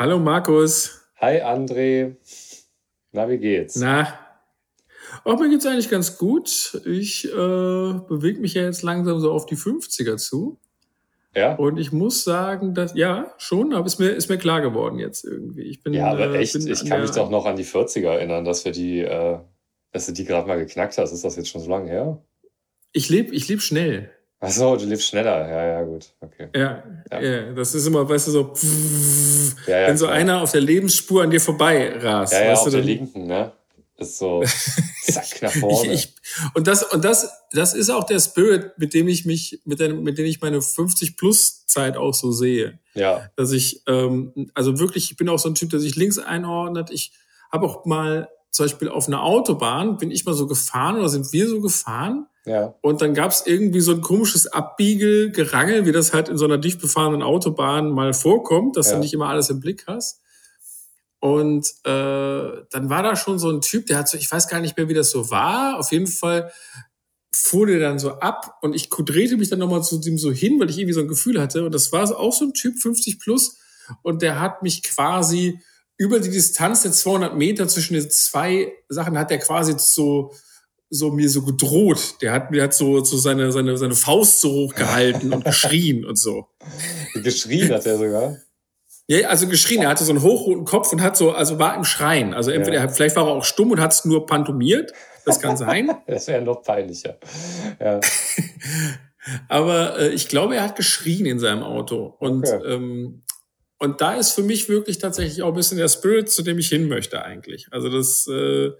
Hallo Markus. Hi André. Na, wie geht's? Na, auch mir geht's eigentlich ganz gut. Ich äh, bewege mich ja jetzt langsam so auf die 50er zu. Ja? Und ich muss sagen, dass ja, schon, aber ist mir, ist mir klar geworden jetzt irgendwie. Ich bin, Ja, aber äh, echt, bin ich an kann mich doch noch an die 40er erinnern, dass wir die, äh, dass du die gerade mal geknackt hast. Ist das jetzt schon so lange her? ich lebe ich leb schnell. Ach so, du lebst schneller. Ja, ja, gut. Okay. Ja, Ja. ja. das ist immer, weißt du, so, Ja, ja, wenn so klar. einer auf der Lebensspur an dir vorbei rast. Ja, ja, weißt auf du, der linken, ne? Ist so, zack, nach Ich, vorne. ich, und das, und das, das ist auch der Spirit, mit dem ich mich, mit dem, mit dem ich meine 50 plus Zeit auch so sehe. ja, Dass ich, ähm, also wirklich, ich bin auch so ein Typ, der sich links einordnet. Ich habe auch mal zum Beispiel auf einer Autobahn, bin ich mal so gefahren oder sind wir so gefahren ja, und dann gab es irgendwie so ein komisches Abbiegel, Gerangel, wie das halt in so einer dicht befahrenen Autobahn mal vorkommt, dass Ja. du nicht immer alles im Blick hast. Und äh, dann war da schon so ein Typ, der hat so, ich weiß gar nicht mehr, wie das so war. Auf jeden Fall fuhr der dann so ab und ich drehte mich dann nochmal zu dem so hin, weil ich irgendwie so ein Gefühl hatte. Und das war auch so ein Typ, 50 plus. Und der hat mich quasi über die Distanz der 200 Meter zwischen den zwei Sachen, hat der quasi so, so mir so gedroht. Der hat mir hat so, so seine, seine, seine Faust so hochgehalten und geschrien und so. geschrien hat er sogar. Ja, also geschrien. Er hatte so einen hochroten Kopf und hat so, also war im Schreien. Also entweder, Ja. er, vielleicht war er auch stumm und hat es nur pantomiert. Das kann sein. Das wäre noch peinlicher. Ja, Aber äh, ich glaube, er hat geschrien in seinem Auto. Und, Okay. ähm, und da ist für mich wirklich tatsächlich auch ein bisschen der Spirit, zu dem ich hin möchte eigentlich. Also das, äh,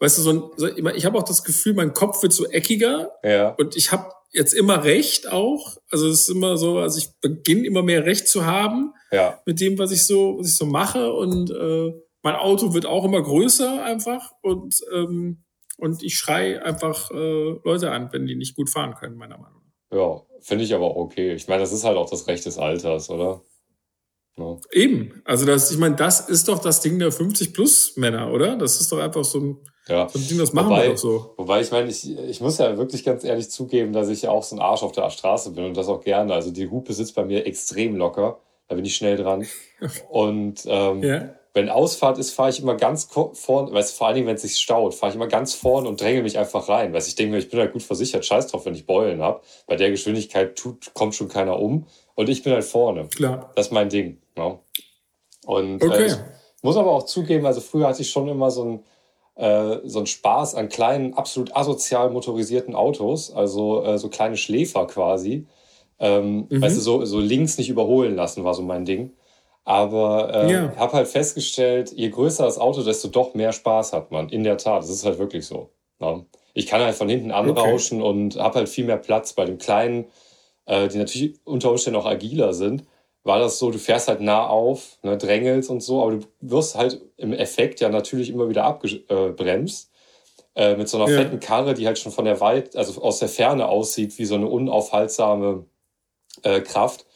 weißt du, so ein, so, ich habe auch das Gefühl, mein Kopf wird so eckiger ja, und ich habe jetzt immer recht auch. Also es ist immer so, also ich beginne immer mehr Recht zu haben ja, mit dem, was ich so, was ich so mache. Und äh, mein Auto wird auch immer größer einfach und ähm, und ich schrei einfach äh, Leute an, wenn die nicht gut fahren können, meiner Meinung nach. ja. Finde ich aber okay. Ich meine, das ist halt auch das Recht des Alters, oder? Ja. Eben, also das, ich meine, das ist doch das Ding der 50 plus Männer, oder? Das ist doch einfach so ein, ja. Ding, das machen Wobei- wir doch so. Wobei ich meine, ich, ich muss ja wirklich ganz ehrlich zugeben, dass ich ja auch so ein Arsch auf der Straße bin und das auch gerne. Also die Hupe sitzt bei mir extrem locker. Da bin ich schnell dran. Und ähm, Ja. wenn Ausfahrt ist, fahre ich immer ganz vorne, weißt, vor allen Dingen, wenn es sich staut, fahre ich immer ganz vorne und dränge mich einfach rein. Weißt, ich denke mir, ich bin halt gut versichert, scheiß drauf, wenn ich Beulen habe. Bei der Geschwindigkeit tut, kommt schon keiner um. Und ich bin halt vorne. Klar. Das ist mein Ding. Ja. Und Okay. äh, ich muss aber auch zugeben, also früher hatte ich schon immer so ein äh, so ein Spaß an kleinen, absolut asozial motorisierten Autos, also äh, so kleine Schläfer quasi. Ähm, Mhm. Weißt du, so, so links nicht überholen lassen war so mein Ding. Aber äh, Ja. ich habe halt festgestellt, je größer das Auto, desto doch mehr Spaß hat man. In der Tat, das ist halt wirklich so. Ja. Ich kann halt von hinten anrauschen und habe halt viel mehr Platz. Bei dem Kleinen, äh, die natürlich unter Umständen auch agiler sind, war das so, du fährst halt nah auf, ne, drängelst und so, aber du wirst halt im Effekt ja natürlich immer wieder abgebremst. Äh, mit so einer Ja. fetten Karre, die halt schon von der Weit, also aus der Ferne aussieht, wie so eine unaufhaltsame äh, Kraft.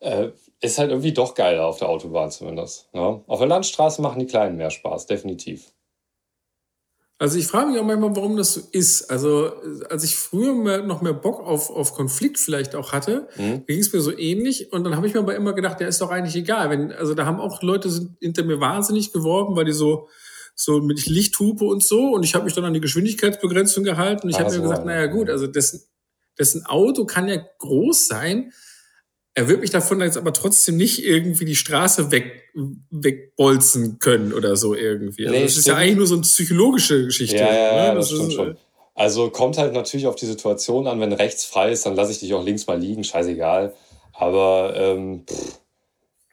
Äh, ist halt irgendwie doch geiler auf der Autobahn zumindest. Ne? Auf der Landstraße machen die Kleinen mehr Spaß, definitiv. Also ich frage mich auch manchmal, warum das so ist. Also als ich früher mehr, noch mehr Bock auf, auf Konflikt vielleicht auch hatte, Mhm. ging es mir so ähnlich. Und dann habe ich mir aber immer gedacht, der ist doch eigentlich egal. Wenn, also da haben auch Leute sind hinter mir wahnsinnig geworden, weil die so so mit Lichthupe und so. Und ich habe mich dann an die Geschwindigkeitsbegrenzung gehalten. Und ich Ah, habe mir gesagt, ja. naja gut, also dessen, dessen Auto kann ja groß sein. Er wird mich davon jetzt aber trotzdem nicht irgendwie die Straße weg, wegbolzen können oder so irgendwie. Also Nee, das ist ja stimmt. eigentlich nur so eine psychologische Geschichte. Ja, ja, ja, ne? das, stimmt ist, schon. Also kommt halt natürlich auf die Situation an, wenn rechts frei ist, dann lasse ich dich auch links mal liegen, scheißegal. Aber ähm, pff,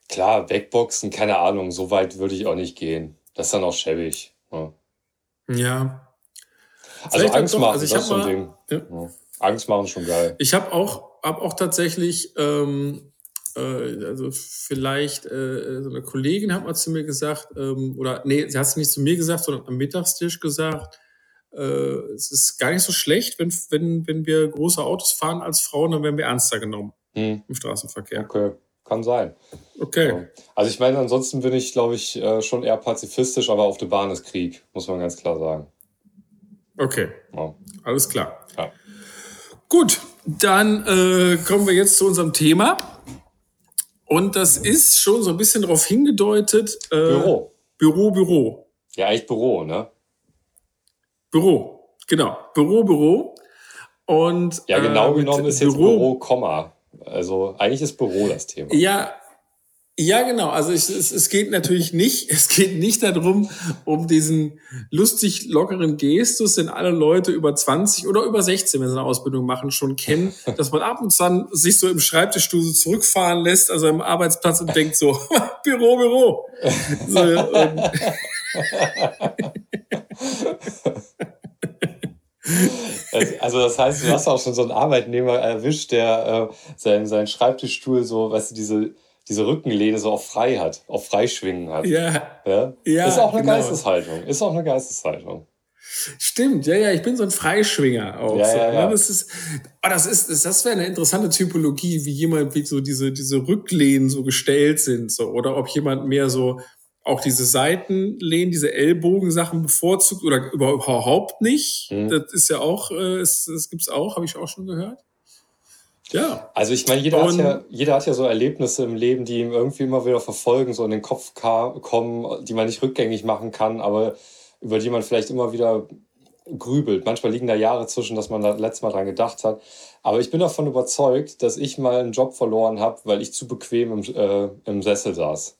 klar, wegboxen, keine Ahnung, so weit würde ich auch nicht gehen. Das ist dann auch schäbig. Ja. äh, Ja. Also Vielleicht Angst machen, also das ist so ein Ding. ja. Ja. Angst machen ist schon geil. Ich habe auch, hab auch tatsächlich, ähm, äh, also vielleicht äh, so eine Kollegin hat mal zu mir gesagt, ähm, oder nee, sie hat es nicht zu mir gesagt, sondern am Mittagstisch gesagt, äh, es ist gar nicht so schlecht, wenn, wenn, wenn wir große Autos fahren als Frauen, dann werden wir ernster genommen Hm, im Straßenverkehr. okay, kann sein. Okay. Also ich meine, ansonsten bin ich, glaube ich, äh, schon eher pazifistisch, aber auf der Bahn ist Krieg, muss man ganz klar sagen. Okay, Ja. alles klar. Ja. Gut, dann äh, kommen wir jetzt zu unserem Thema. Und das ist schon so ein bisschen darauf hingedeutet. Äh, Büro. Büro, Büro. Ja, echt Büro, ne? Büro, genau. Büro, Büro. Und, ja, genau äh, genommen ist jetzt Büro, Büro, Komma. Also eigentlich ist Büro das Thema. Ja, ja, genau. Also ich, es, es geht natürlich nicht, es geht nicht darum, um diesen lustig lockeren Gestus, den alle Leute über 20 oder über 16, wenn sie eine Ausbildung machen, schon kennen, dass man ab und zu sich so im Schreibtischstuhl zurückfahren lässt, also im Arbeitsplatz und denkt so, Büro, Büro. So, also das heißt, du hast auch schon so einen Arbeitnehmer erwischt, der äh, seinen, seinen Schreibtischstuhl so, weißt du, diese, diese Rückenlehne so auf frei hat, auf Freischwingen hat. Ja. ja? ja ist auch eine genau. Geisteshaltung. Ist auch eine Geisteshaltung. Stimmt, ja, ja, ich bin so ein Freischwinger auch. Ja, so, ja, ne? ja. Das ist, oh, das ist, das, wäre eine interessante Typologie, wie jemand, wie so diese, diese Rücklehnen so gestellt sind, so, oder ob jemand mehr so auch diese Seitenlehnen, diese Ellbogensachen bevorzugt oder überhaupt nicht. Mhm. Das ist ja auch, äh, das, das gibt's auch, habe ich auch schon gehört. Ja. Also ich meine, jeder, hat ja, jeder hat ja so Erlebnisse im Leben, die ihm irgendwie immer wieder verfolgen, so in den Kopf kommen, die man nicht rückgängig machen kann, aber über die man vielleicht immer wieder grübelt. Manchmal liegen da Jahre zwischen, dass man da letztes Mal dran gedacht hat. Aber ich bin davon überzeugt, dass ich mal einen Job verloren habe, weil ich zu bequem im, äh, im Sessel saß.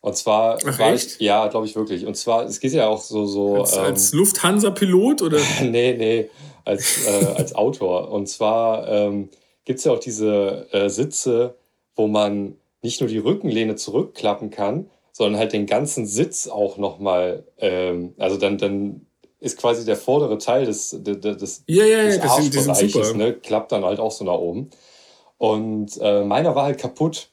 Und zwar Ach, war echt? ich, ja, glaube ich wirklich. Und zwar, es geht ja auch so, so. Als, ähm, als Lufthansa-Pilot oder? nee, nee, als, äh, als Autor. Und zwar ähm, gibt es ja auch diese äh, Sitze, wo man nicht nur die Rückenlehne zurückklappen kann, sondern halt den ganzen Sitz auch nochmal, ähm, also dann, dann ist quasi der vordere Teil des, des, des, ja, ja, des Arschbereiches, ne, klappt dann halt auch so nach oben. Und äh, meiner war halt kaputt.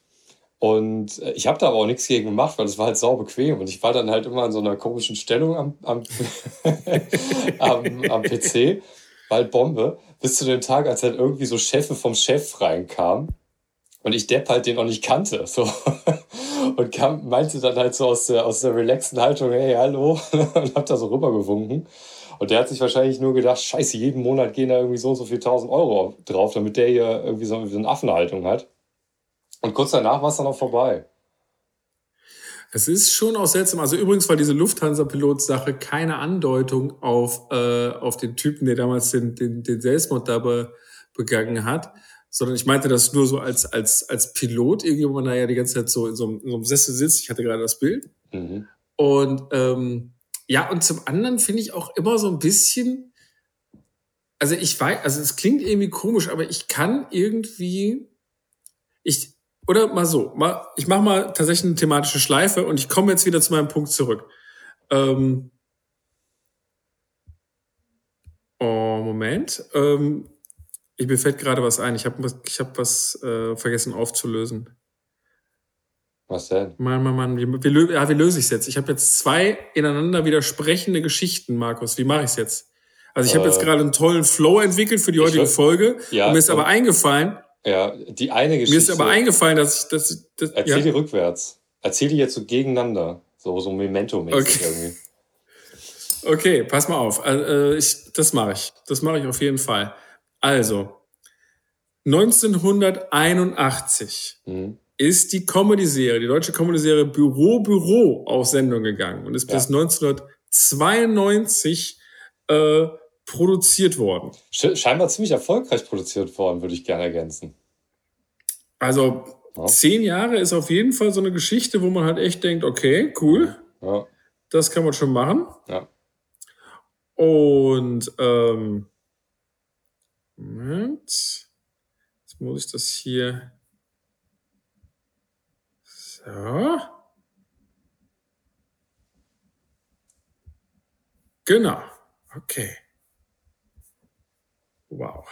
Und äh, ich habe da aber auch nichts gegen gemacht, weil es war halt sau bequem. Und ich war dann halt immer in so einer komischen Stellung am, am, am, am PC, war halt Bombe, bis zu dem Tag, als halt irgendwie so Chefe vom Chef reinkamen. Und ich Depp halt den noch nicht kannte. So. Und kam, meinte dann halt so aus der, aus der relaxten Haltung, hey, hallo, und hab da so rübergewunken. Und der hat sich wahrscheinlich nur gedacht, scheiße, jeden Monat gehen da irgendwie so und so viel tausend Euro drauf, damit der hier irgendwie so eine Affenhaltung hat. Und kurz danach war es dann auch vorbei. Es ist schon auch seltsam. Also übrigens war diese Lufthansa-Pilot-Sache keine Andeutung auf, äh, auf den Typen, der damals den, den, den Selbstmord dabei begangen hat, sondern ich meinte das nur so als, als, als Pilot, irgendwie, wo man da ja die ganze Zeit so in so einem, in so einem Sessel sitzt. Ich hatte gerade das Bild. Mhm. Und ähm, ja, und zum anderen finde ich auch immer so ein bisschen, also ich weiß, also es klingt irgendwie komisch, aber ich kann irgendwie, ich, oder mal so, mal, ich mache mal tatsächlich eine thematische Schleife und ich komme jetzt wieder zu meinem Punkt zurück. Ähm, oh, Moment. Ähm, ich, mir fällt gerade was ein. Ich habe ich hab was äh, vergessen aufzulösen. Was denn? Mann, Mann, Mann. Wie, wie, ja, wie löse ich es jetzt? Ich habe jetzt zwei ineinander widersprechende Geschichten, Markus. Wie mache ich es jetzt? Also ich äh, habe jetzt gerade einen tollen Flow entwickelt für die heutige Folge. Ja, und mir ist aber eingefallen, ja, die eine Geschichte. Mir ist aber eingefallen, dass ich das. das Erzähl ja. die rückwärts. Erzähl die jetzt so gegeneinander. So, so Memento-mäßig okay. irgendwie. Okay, pass mal auf. Äh, ich, das mache ich. Das mache ich auf jeden Fall. Also, 1981 mhm. ist die Comedy-Serie, die deutsche Comedy-Serie Büro Büro auf Sendung gegangen und ist ja. bis 1992 äh, produziert worden. Scheinbar ziemlich erfolgreich produziert worden, würde ich gerne ergänzen. Also ja. zehn Jahre ist auf jeden Fall so eine Geschichte, wo man halt echt denkt, okay, cool, ja. das kann man schon machen. Ja. Und ähm, Moment, jetzt muss ich das hier so. Genau. Okay. Wow.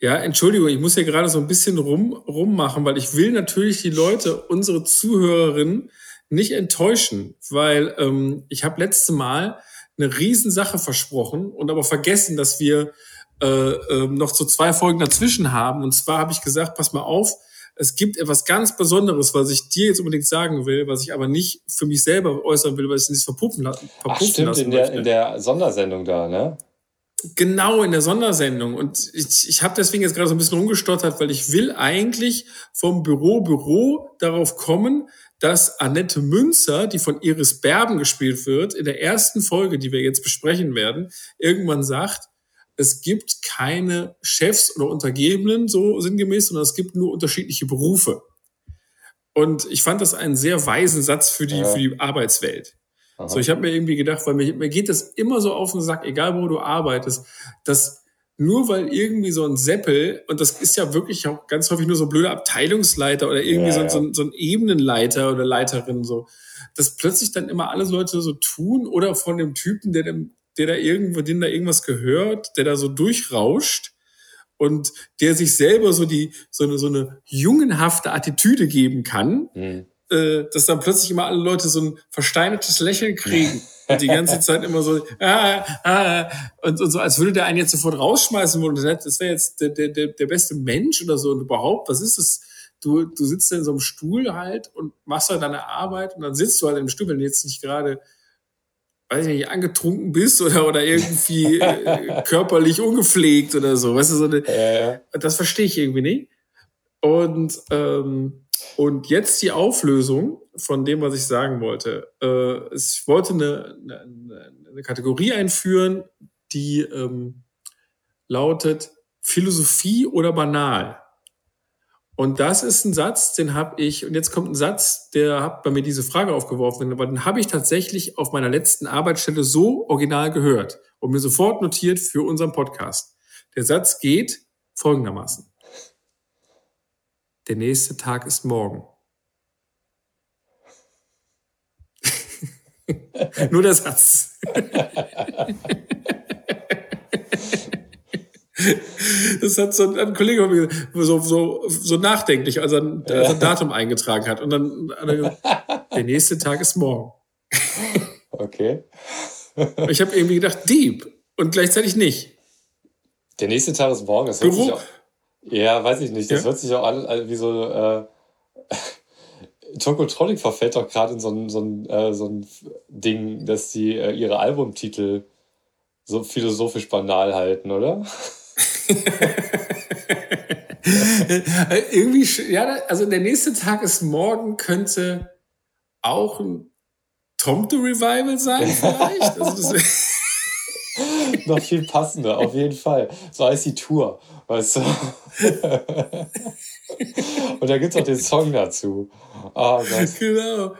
Ja, Entschuldigung, ich muss hier gerade so ein bisschen rum, rummachen, weil ich will natürlich die Leute, unsere Zuhörerinnen, nicht enttäuschen, weil ähm, ich habe letzte Mal eine Riesensache versprochen und aber vergessen, dass wir äh, äh, noch so zwei Folgen dazwischen haben. Und zwar habe ich gesagt, pass mal auf, es gibt etwas ganz Besonderes, was ich dir jetzt unbedingt sagen will, was ich aber nicht für mich selber äußern will, weil ich es nicht verpuppen, verpuppen Ach, stimmt, lassen in der, in der Sondersendung da, ne? Genau, in der Sondersendung. Und ich, ich habe deswegen jetzt gerade so ein bisschen rumgestottert, weil ich will eigentlich vom Büro Büro darauf kommen, dass Annette Münzer, die von Iris Berben gespielt wird, in der ersten Folge, die wir jetzt besprechen werden, irgendwann sagt, es gibt keine Chefs oder Untergebenen, so sinngemäß, sondern es gibt nur unterschiedliche Berufe. Und ich fand das einen sehr weisen Satz für die, für die Arbeitswelt. Aha. So, ich habe mir irgendwie gedacht, weil mir, mir geht das immer so auf den Sack, egal wo du arbeitest, dass nur weil irgendwie so ein Seppel, und das ist ja wirklich auch ganz häufig nur so ein blöder Abteilungsleiter oder irgendwie ja, so, so, so, ein Ebenenleiter oder Leiterin, so, dass plötzlich dann immer alle Leute so tun oder von dem Typen, der, dem, der da irgendwo, den da irgendwas gehört, der da so durchrauscht und der sich selber so die, so eine, so eine jungenhafte Attitüde geben kann, mhm äh, dass dann plötzlich immer alle Leute so ein versteinertes Lächeln kriegen und die ganze Zeit immer so ah, ah, und, und so, als würde der einen jetzt sofort rausschmeißen wollen. Das wäre jetzt der, der, der beste Mensch oder so und überhaupt, was ist das? Du, du sitzt in so einem Stuhl halt und machst halt deine Arbeit und dann sitzt du halt im Stuhl, wenn du jetzt nicht gerade weiß ich nicht, angetrunken bist oder, oder irgendwie äh, körperlich ungepflegt oder so. Weißt du, so eine, ja, ja. das verstehe ich irgendwie nicht. Und ähm, und jetzt die Auflösung von dem, was ich sagen wollte. Äh, ich wollte eine, eine, eine Kategorie einführen, die ähm, lautet Philosophie oder banal. Und das ist ein Satz, den habe ich, und jetzt kommt ein Satz, der hat bei mir diese Frage aufgeworfen, aber den habe ich tatsächlich auf meiner letzten Arbeitsstelle so original gehört und mir sofort notiert für unseren Podcast. Der Satz geht folgendermaßen. Der nächste Tag ist morgen. Nur der Satz. das hat so ein Kollege von mir so, so, so nachdenklich, als er, als er ein Datum eingetragen hat. Und dann gesagt, der nächste Tag ist morgen. Okay. ich habe irgendwie gedacht, Dieb und gleichzeitig nicht. Der nächste Tag ist morgen. Das Büro, ja, weiß ich nicht. Das ja? hört sich auch an wie so. Äh, Tokotronic verfällt doch gerade in so ein, so, ein, äh, so ein Ding, dass sie äh, ihre Albumtitel so philosophisch banal halten, oder? Irgendwie, ja, also der nächste Tag ist morgen, könnte auch ein Tomte Revival sein, vielleicht. Also Noch viel passender, auf jeden Fall. So heißt die Tour, weißt du. Und da gibt es auch den Song dazu. Oh Gott. Genau.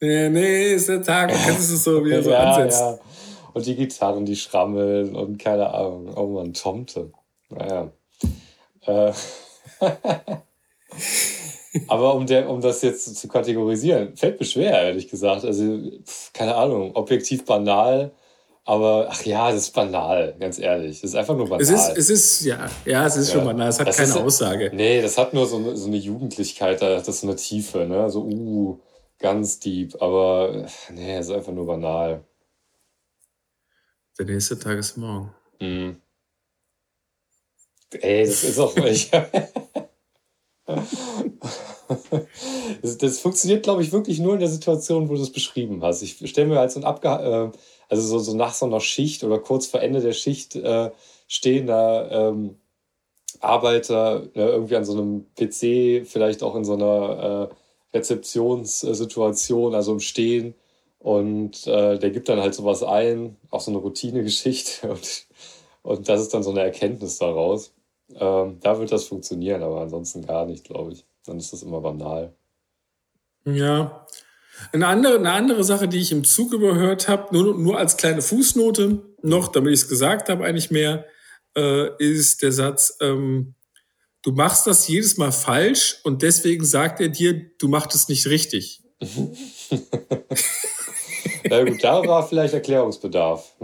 Der nächste Tag, kannst du es so wieder so ja, ansetzen. Ja. Und die Gitarren, die schrammeln und keine Ahnung. Oh man, Tomte. Naja. Äh. Aber um, der, um das jetzt zu kategorisieren, fällt mir schwer, ehrlich gesagt. Also, pf, keine Ahnung, objektiv banal aber ach ja, das ist banal, ganz ehrlich. Das ist einfach nur banal. Es ist, es ist ja, ja, es ist ja. schon banal. Es hat das keine ist, Aussage. Nee, das hat nur so eine, so eine Jugendlichkeit, das ist eine Tiefe, ne? So, uh, ganz deep. Aber nee, es ist einfach nur banal. Der nächste Tag ist morgen. Mhm. Ey, das ist auch nicht. das, das, funktioniert, glaube ich, wirklich nur in der Situation, wo du es beschrieben hast. Ich stelle mir halt so ein abge äh, also so, so nach so einer Schicht oder kurz vor Ende der Schicht äh, stehender ähm, Arbeiter äh, irgendwie an so einem PC, vielleicht auch in so einer äh, Rezeptionssituation, also im Stehen. Und äh, der gibt dann halt sowas ein, auch so eine Routinegeschichte. Und, und das ist dann so eine Erkenntnis daraus. Ähm, da wird das funktionieren, aber ansonsten gar nicht, glaube ich. Dann ist das immer banal. Ja, eine andere, eine andere Sache, die ich im Zug überhört habe, nur, nur als kleine Fußnote noch, damit ich es gesagt habe, eigentlich mehr, äh, ist der Satz, ähm, du machst das jedes Mal falsch und deswegen sagt er dir, du machst es nicht richtig. Ja gut, da war vielleicht Erklärungsbedarf.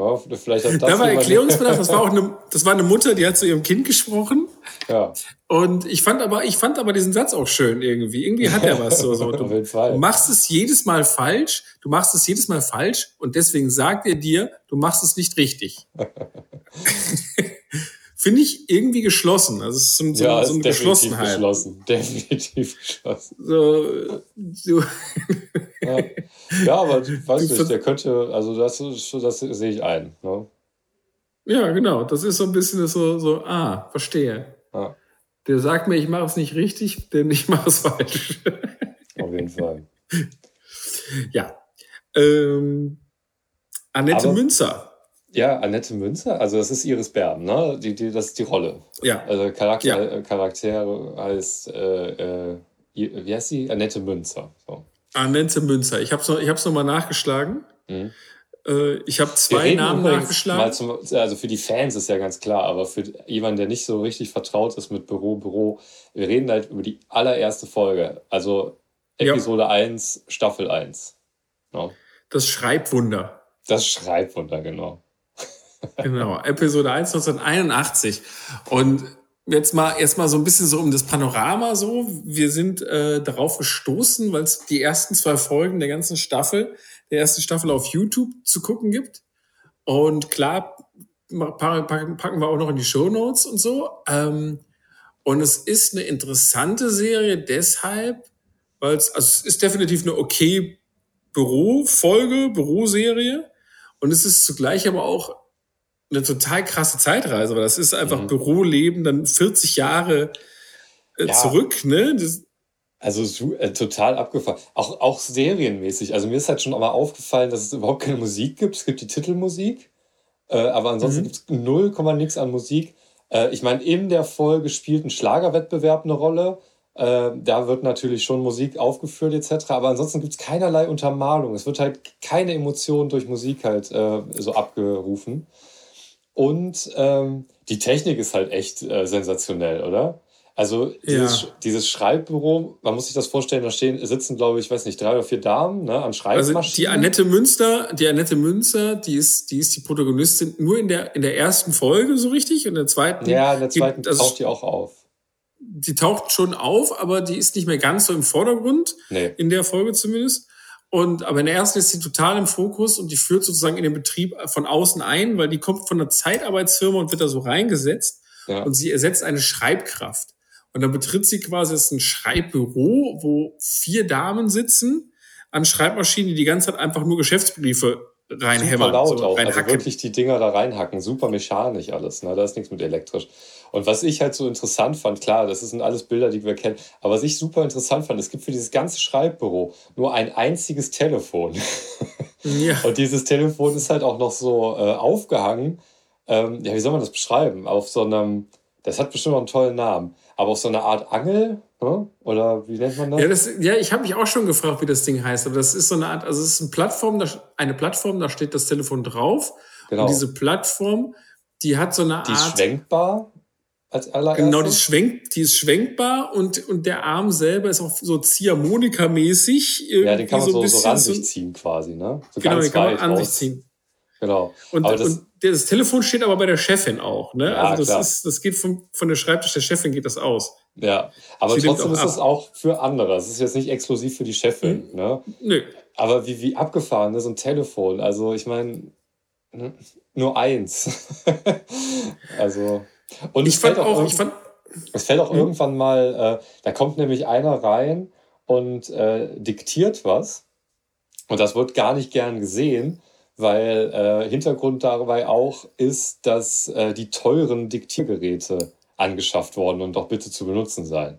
Vielleicht hat das da war Erklärungsbedarf. Das war auch eine, das war eine Mutter, die hat zu ihrem Kind gesprochen. Ja. Und ich fand aber, ich fand aber diesen Satz auch schön irgendwie. Irgendwie hat er was so. so. Du, du machst es jedes Mal falsch. Du machst es jedes Mal falsch und deswegen sagt er dir, du machst es nicht richtig. finde ich irgendwie geschlossen. Also es ist so, so, ja, so eine Geschlossenheit. Geschlossen. Definitiv geschlossen. So, so. Ja. ja, aber weiß nicht, der könnte, also das, das sehe ich ein. Ne? Ja, genau. Das ist so ein bisschen so, so ah, verstehe. Ja. Der sagt mir, ich mache es nicht richtig, denn ich mache es falsch. Auf jeden Fall. Ja. Ähm, Annette Aber, Münzer. Ja, Annette Münzer, also das ist Iris Berben, ne? Die, die, das ist die Rolle. Ja. Also Charakter, ja. Äh, Charakter heißt, äh, äh, wie heißt sie? Annette Münzer. So. Annette Münzer. Ich habe es noch, ich hab's noch mal nachgeschlagen. Mhm. Äh, ich habe zwei Namen nachgeschlagen. Zum, also für die Fans ist ja ganz klar, aber für jemanden, der nicht so richtig vertraut ist mit Büro, Büro, wir reden halt über die allererste Folge. Also Episode ja. 1, Staffel 1. No? Das Schreibwunder. Das Schreibwunder, genau. Genau, Episode 1 1981. Und jetzt mal erstmal so ein bisschen so um das Panorama so. Wir sind äh, darauf gestoßen, weil es die ersten zwei Folgen der ganzen Staffel, der ersten Staffel auf YouTube zu gucken gibt. Und klar, packen wir auch noch in die Show Notes und so. Ähm, und es ist eine interessante Serie deshalb, weil es, also es ist definitiv eine okay Bürofolge, Büroserie. Und es ist zugleich aber auch eine total krasse Zeitreise, weil das ist einfach mhm. Büroleben, dann 40 Jahre äh, ja. zurück, ne? Das, also äh, total abgefahren. Auch, auch serienmäßig. Also mir ist halt schon mal aufgefallen, dass es überhaupt keine Musik gibt. Es gibt die Titelmusik, äh, aber ansonsten mhm. gibt es null Komma nix an Musik. Äh, ich meine, in der Folge spielt ein Schlagerwettbewerb eine Rolle. Äh, da wird natürlich schon Musik aufgeführt etc. Aber ansonsten gibt es keinerlei Untermalung. Es wird halt keine Emotion durch Musik halt äh, so abgerufen. Und ähm, die Technik ist halt echt äh, sensationell, oder? Also dieses, ja. dieses Schreibbüro, man muss sich das vorstellen, da stehen, sitzen, glaube ich, weiß nicht, drei oder vier Damen ne, an Schreibmaschinen. Also die Annette Münster, die Annette Münster, die ist, die ist die Protagonistin nur in der, in der ersten Folge so richtig und in der zweiten. Ja, in der zweiten gibt, also, taucht die auch auf. Die taucht schon auf, aber die ist nicht mehr ganz so im Vordergrund. Nee. In der Folge zumindest. Und, aber in der ersten ist sie total im Fokus und die führt sozusagen in den Betrieb von außen ein, weil die kommt von einer Zeitarbeitsfirma und wird da so reingesetzt. Ja. Und sie ersetzt eine Schreibkraft. Und dann betritt sie quasi, das ist ein Schreibbüro, wo vier Damen sitzen an Schreibmaschinen, die die ganze Zeit einfach nur Geschäftsbriefe reinhämmern. Super laut so auch. Also wirklich die Dinger da reinhacken. Super mechanisch alles. Ne? Da ist nichts mit elektrisch. Und was ich halt so interessant fand, klar, das sind alles Bilder, die wir kennen, aber was ich super interessant fand, es gibt für dieses ganze Schreibbüro nur ein einziges Telefon. Ja. Und dieses Telefon ist halt auch noch so äh, aufgehangen. Ähm, ja, wie soll man das beschreiben? Auf so einem, das hat bestimmt noch einen tollen Namen, aber auf so einer Art Angel? Oder wie nennt man das? Ja, das, ja ich habe mich auch schon gefragt, wie das Ding heißt, aber das ist so eine Art, also es ist eine Plattform, da, eine Plattform, da steht das Telefon drauf. Genau. Und diese Plattform, die hat so eine Art. Die ist schwenkbar als allererstes. Genau, die, schwenkt, die ist schwenkbar und, und der Arm selber ist auch so Ziehharmonika-mäßig. Ja, den kann man so, so, so ran sich ziehen quasi, ne? So genau, den kann man an sich ziehen. Genau. Und, das, und das Telefon steht aber bei der Chefin auch, ne? Ja, also das klar. ist, das geht vom, von der Schreibtisch der Chefin geht das aus. Ja, aber Sie trotzdem ist es auch für andere. Es ist jetzt nicht exklusiv für die Chefin, hm. ne? Nö. Aber wie, wie abgefahren, ne? So ein Telefon. Also ich meine, ne? nur eins. also. Und ich fand auch, ich fand, es fällt auch hm? irgendwann mal, äh, da kommt nämlich einer rein und äh, diktiert was. Und das wird gar nicht gern gesehen, weil äh, Hintergrund dabei auch ist, dass äh, die teuren Diktiergeräte angeschafft worden und doch bitte zu benutzen seien.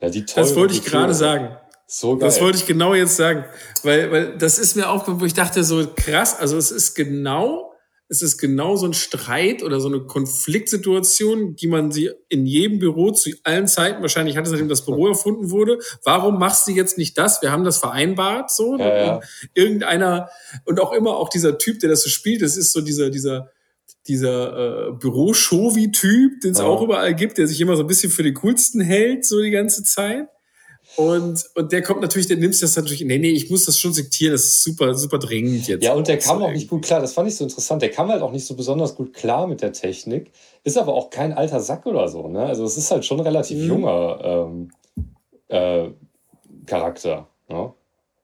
Ja, die das wollte ich gerade sagen. So geil. Das wollte ich genau jetzt sagen, weil, weil das ist mir auch, wo ich dachte so krass, also es ist genau es ist genau so ein Streit oder so eine Konfliktsituation, die man sie in jedem Büro zu allen Zeiten, wahrscheinlich hatte seitdem das Büro erfunden wurde, warum machst du jetzt nicht das? Wir haben das vereinbart, so. Ja, ja. Irgendeiner, und auch immer auch dieser Typ, der das so spielt, das ist so dieser, dieser, dieser äh, Büro-Shovi-Typ, den es ja. auch überall gibt, der sich immer so ein bisschen für den coolsten hält, so die ganze Zeit. Und, und der kommt natürlich, der nimmt das natürlich, nee, nee, ich muss das schon sektieren, das ist super, super dringend jetzt. Ja, und der kam auch nicht gut klar, das fand ich so interessant, der kam halt auch nicht so besonders gut klar mit der Technik, ist aber auch kein alter Sack oder so, ne? Also es ist halt schon relativ mhm. junger ähm, äh, Charakter, ne?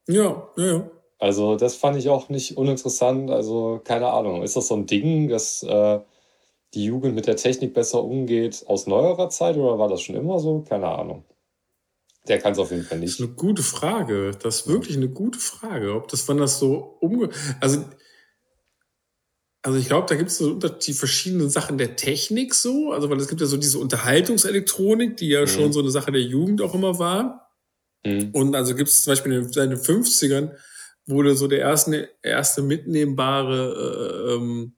Ja, ja, ja. Also das fand ich auch nicht uninteressant, also keine Ahnung, ist das so ein Ding, dass äh, die Jugend mit der Technik besser umgeht aus neuerer Zeit oder war das schon immer so? Keine Ahnung. Der kann es auf jeden Fall nicht. Das ist eine gute Frage. Das ist wirklich eine gute Frage. Ob das, wann das so umge... Also, Also ich glaube, da gibt es so die verschiedenen Sachen der Technik so. Also weil es gibt ja so diese Unterhaltungselektronik, die ja mhm. schon so eine Sache der Jugend auch immer war. Mhm. Und also gibt es zum Beispiel in den 50ern wurde so der erste, erste mitnehmbare äh, ähm,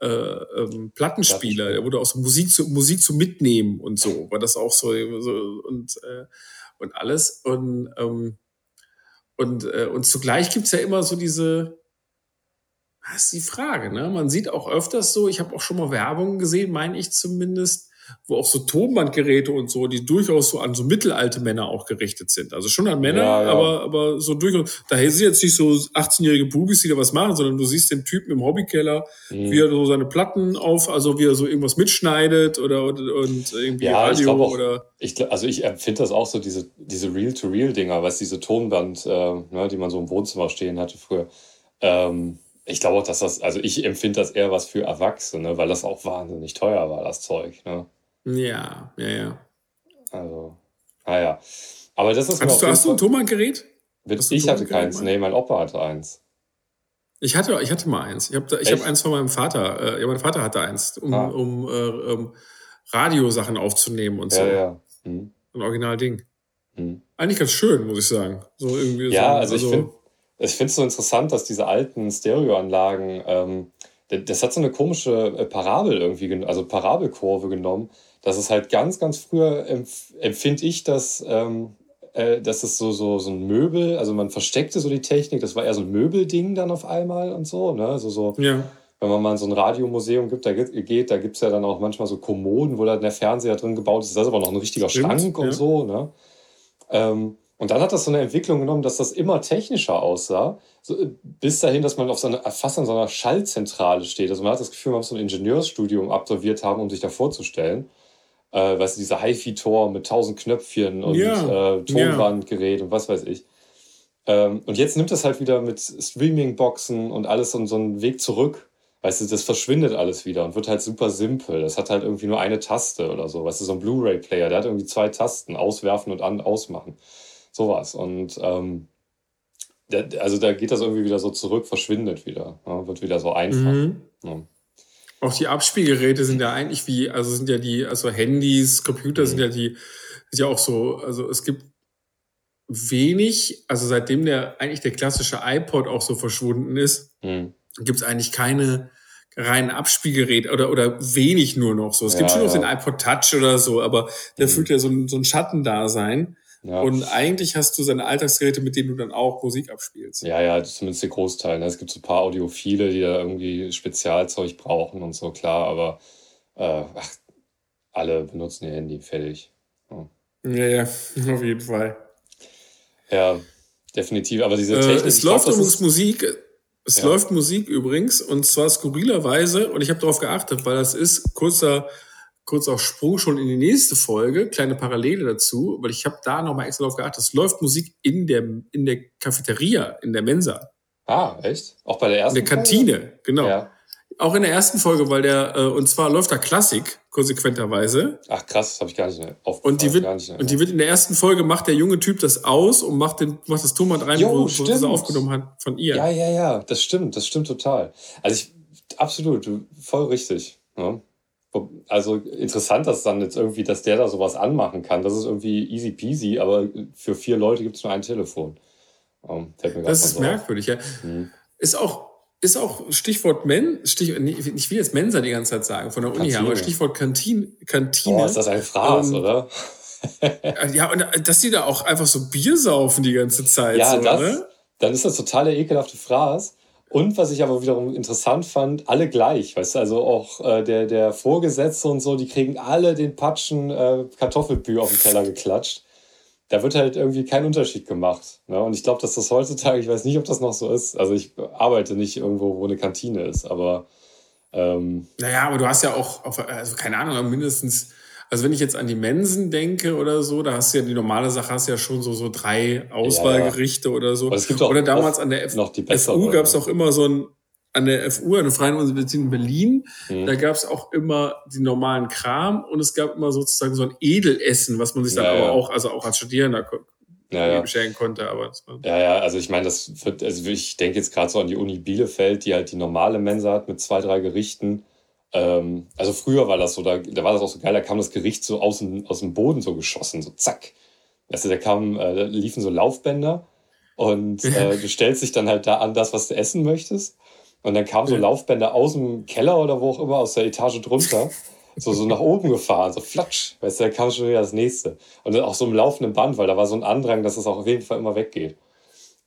äh, ähm, Plattenspieler, der wurde auch so Musik zu Musik zu mitnehmen und so, war das auch so, so und äh, und alles und ähm, und äh, und zugleich gibt's ja immer so diese das ist die Frage, ne? Man sieht auch öfters so, ich habe auch schon mal Werbung gesehen, meine ich zumindest, wo auch so Tonbandgeräte und so, die durchaus so an so mittelalte Männer auch gerichtet sind. Also schon an Männer, ja, ja. aber aber so durchaus. Da sind jetzt nicht so 18-jährige Bubis, die da was machen, sondern du siehst den Typen im Hobbykeller, mhm. wie er so seine Platten auf, also wie er so irgendwas mitschneidet oder und, und irgendwie ja, Radio ich auch, oder. Ich, also ich empfinde das auch so diese diese Real-to-Real-Dinger, was diese Tonband, äh, ne, die man so im Wohnzimmer stehen hatte früher. Ähm, ich glaube auch, dass das, also ich empfinde das eher was für Erwachsene, weil das auch wahnsinnig teuer war, das Zeug. Ne? Ja, ja, ja. Also, naja. Aber das ist. Hast, du, hast du ein Thomann-Gerät? Ich hatte keins. Nee, mein Opa hatte eins. Ich hatte, ich hatte mal eins. Ich habe ich hab eins von meinem Vater. Äh, ja, mein Vater hatte eins, um, ah. um, äh, um Radiosachen aufzunehmen und so. Ja, ja. Hm. Ein Original-Ding. Hm. Eigentlich ganz schön, muss ich sagen. So irgendwie ja, so, also, ich finde ich finde es so interessant, dass diese alten Stereoanlagen ähm, das hat so eine komische äh, Parabel irgendwie, also Parabelkurve genommen, dass es halt ganz, ganz früher empfinde ich, dass, ähm, äh, dass es so, so, so ein Möbel, also man versteckte so die Technik, das war eher so ein Möbelding dann auf einmal und so, ne? Also so, ja. wenn man mal in so ein Radiomuseum gibt, da geht, da gibt es ja dann auch manchmal so Kommoden, wo dann der Fernseher drin gebaut ist, das ist aber noch ein richtiger Stimmt, Schrank und ja. so, ne? Ähm, und dann hat das so eine Entwicklung genommen, dass das immer technischer aussah, so, bis dahin, dass man auf so einer, fast an so einer Schallzentrale steht. Also man hat das Gefühl, man muss so ein Ingenieursstudium absolviert haben, um sich da vorzustellen. Äh, weißt du, dieser HiFi-Tor mit tausend Knöpfchen und ja, äh, Tonbandgerät ja. und was weiß ich. Ähm, und jetzt nimmt das halt wieder mit Streaming-Boxen und alles so, so einen Weg zurück. Weißt du, das verschwindet alles wieder und wird halt super simpel. Das hat halt irgendwie nur eine Taste oder so. Weißt du, so ein Blu-ray-Player, der hat irgendwie zwei Tasten, auswerfen und an ausmachen. Sowas. Und ähm, der, also da geht das irgendwie wieder so zurück, verschwindet wieder. Ja, wird wieder so einfach. Mhm. Ja. Auch die Abspielgeräte sind ja eigentlich wie, also sind ja die, also Handys, Computer mhm. sind ja die, sind ja auch so, also es gibt wenig, also seitdem der eigentlich der klassische iPod auch so verschwunden ist, mhm. gibt es eigentlich keine reinen Abspielgeräte oder, oder wenig nur noch so. Es ja, gibt schon noch den iPod Touch oder so, aber der mhm. fühlt ja so ein, so ein Schattendasein. Ja. Und eigentlich hast du seine Alltagsgeräte, mit denen du dann auch Musik abspielst. Ja, ja, zumindest der Großteil. Ne? Es gibt so ein paar Audiophile, die da irgendwie Spezialzeug brauchen und so, klar, aber äh, ach, alle benutzen ihr Handy, fertig. Ja. ja, ja, auf jeden Fall. Ja, definitiv. Aber diese Technik. Äh, es läuft übrigens Musik. Es ja. läuft Musik übrigens und zwar skurrilerweise und ich habe darauf geachtet, weil das ist kurzer kurz auf Sprung schon in die nächste Folge, kleine Parallele dazu, weil ich habe da nochmal extra drauf geachtet, es läuft Musik in der, in der Cafeteria, in der Mensa. Ah, echt? Auch bei der ersten In der Kantine, Folge? genau. Ja. Auch in der ersten Folge, weil der, äh, und zwar läuft da Klassik, konsequenterweise. Ach krass, das habe ich gar nicht mehr aufgefallen. Und die wird, mehr, und die wird in der ersten Folge macht der junge Typ das aus und macht den, macht das Tonband rein, jo, wo, wo sie aufgenommen hat von ihr. Ja, ja, ja, das stimmt, das stimmt total. Also ich, absolut, voll richtig. Ja. Also interessant, dass dann jetzt irgendwie, dass der da sowas anmachen kann. Das ist irgendwie easy peasy, aber für vier Leute gibt es nur ein Telefon. Um, das ist so merkwürdig, ja. Mhm. Ist auch, ist auch Stichwort Men, Stich, ich will jetzt Mensa die ganze Zeit sagen, von der Uni her, aber Stichwort Kantine. Kantine. Oh, ist das ein Fraß, ähm, oder? ja, und dass die da auch einfach so Bier saufen die ganze Zeit. Ja, so, das, ne? dann ist das total der ekelhafte Fraß. Und was ich aber wiederum interessant fand, alle gleich, weißt du, also auch äh, der, der Vorgesetzte und so, die kriegen alle den Patschen äh, Kartoffelpü auf den Teller geklatscht. Da wird halt irgendwie kein Unterschied gemacht. Ne? Und ich glaube, dass das heutzutage, ich weiß nicht, ob das noch so ist. Also ich arbeite nicht irgendwo, wo eine Kantine ist, aber ähm, Naja, aber du hast ja auch, also keine Ahnung, mindestens also wenn ich jetzt an die Mensen denke oder so, da hast du ja die normale Sache, hast du ja schon so, so drei Auswahlgerichte ja, ja. oder so. es gibt auch oder damals an der F noch die FU gab es auch immer so ein, an der FU, an der Freien Universität in Berlin, mhm. da gab es auch immer die normalen Kram und es gab immer sozusagen so ein Edelessen, was man sich dann ja, aber auch, also auch als Studierender ja, ja. bestellen konnte. Aber Ja, ja, also ich meine, das wird, also ich denke jetzt gerade so an die Uni Bielefeld, die halt die normale Mensa hat mit zwei, drei Gerichten. Ähm, also früher war das so, da, da war das auch so geil, da kam das Gericht so aus dem, aus dem Boden so geschossen, so zack. Weißt du, da kamen, äh, da liefen so Laufbänder und äh, du stellst dich dann halt da an das, was du essen möchtest. Und dann kamen so. Laufbänder aus dem Keller oder wo auch immer, aus der Etage drunter, so, so nach oben gefahren, so flatsch. Weißt du, da kam schon wieder das nächste. Und dann auch so im laufenden Band, weil da war so ein Andrang, dass es auch auf jeden Fall immer weggeht.